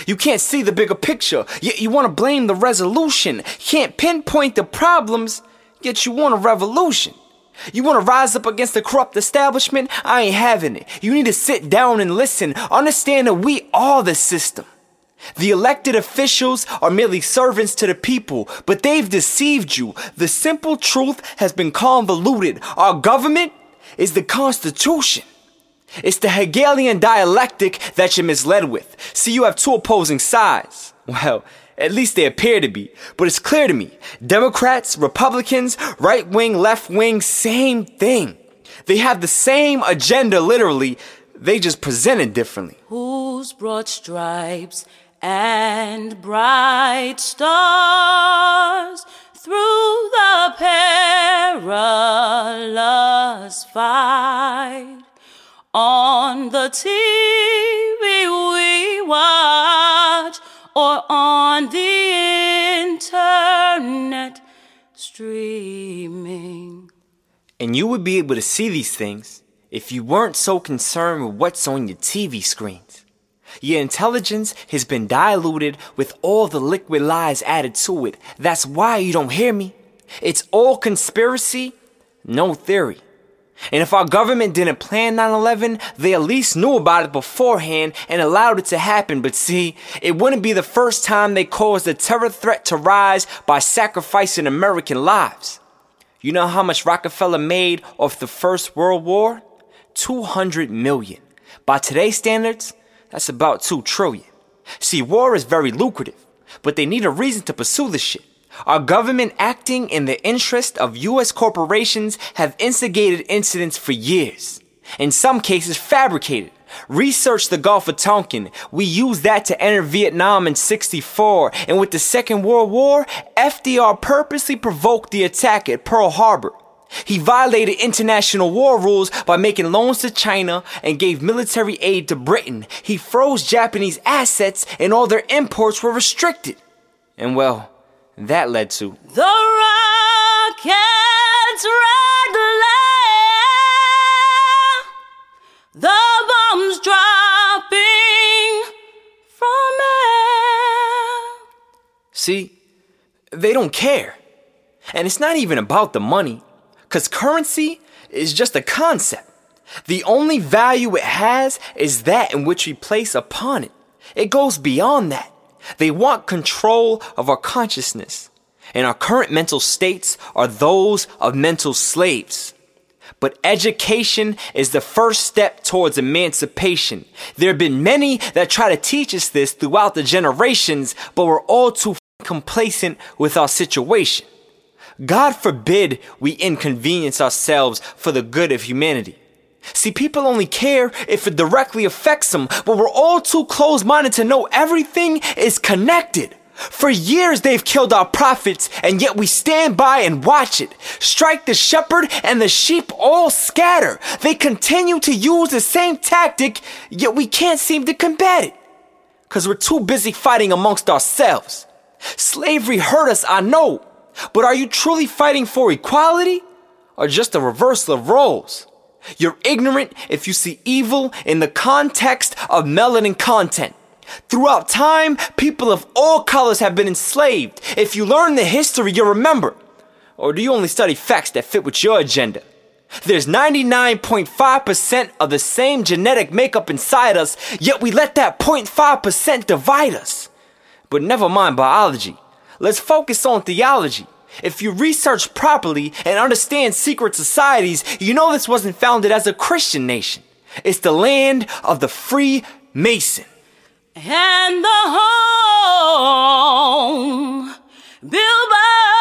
You can't see the bigger picture, yet you want to blame the resolution. Can't pinpoint the problems, yet you want a revolution. You want to rise up against the corrupt establishment? I ain't having it. You need to sit down and listen. Understand that we are the system. The elected officials are merely servants to the people, but they've deceived you. The simple truth has been convoluted. Our government is the Constitution. It's the Hegelian dialectic that you're misled with. See, you have two opposing sides. Well, at least they appear to be. But it's clear to me Democrats, Republicans, right wing, left wing, same thing. They have the same agenda, literally. They just present it differently. Whose broad stripes and bright stars through the perilous fight on the TV we watch or on the internet streaming. And you would be able to see these things if you weren't so concerned with what's on your TV screens. Your intelligence has been diluted with all the liquid lies added to it. That's why you don't hear me. It's all conspiracy, no theory. And if our government didn't plan 9 11, they at least knew about it beforehand and allowed it to happen. But see, it wouldn't be the first time they caused a terror threat to rise by sacrificing American lives. You know how much Rockefeller made off the First World War? 200 million. By today's standards, that's about 2 trillion. See, war is very lucrative, but they need a reason to pursue this shit. Our government acting in the interest of US corporations have instigated incidents for years. In some cases, fabricated. Research the Gulf of Tonkin. We used that to enter Vietnam in 64. And with the Second World War, FDR purposely provoked the attack at Pearl Harbor. He violated international war rules by making loans to China and gave military aid to Britain. He froze Japanese assets and all their imports were restricted. And well, that led to The rockets Red rattling, the bombs dropping from air. See, they don't care. And it's not even about the money, because currency is just a concept. The only value it has is that in which we place upon it. It goes beyond that. They want control of our consciousness. And our current mental states are those of mental slaves. But education is the first step towards emancipation. There have been many that try to teach us this throughout the generations, but we're all too complacent with our situation. God forbid we inconvenience ourselves for the good of humanity. See, people only care if it directly affects them, but we're all too close minded to know everything is connected. For years they've killed our prophets, and yet we stand by and watch it. Strike the shepherd, and the sheep all scatter. They continue to use the same tactic, yet we can't seem to combat it. Because we're too busy fighting amongst ourselves. Slavery hurt us, I know, but are you truly fighting for equality? Or just a reversal of roles? You're ignorant if you see evil in the context of melanin content. Throughout time, people of all colors have been enslaved. If you learn the history, you'll remember. Or do you only study facts that fit with your agenda? There's 99.5% of the same genetic makeup inside us, yet we let that 0.5% divide us. But never mind biology. Let's focus on theology. If you research properly and understand secret societies, you know this wasn't founded as a Christian nation. It's the land of the free Mason. And the home built by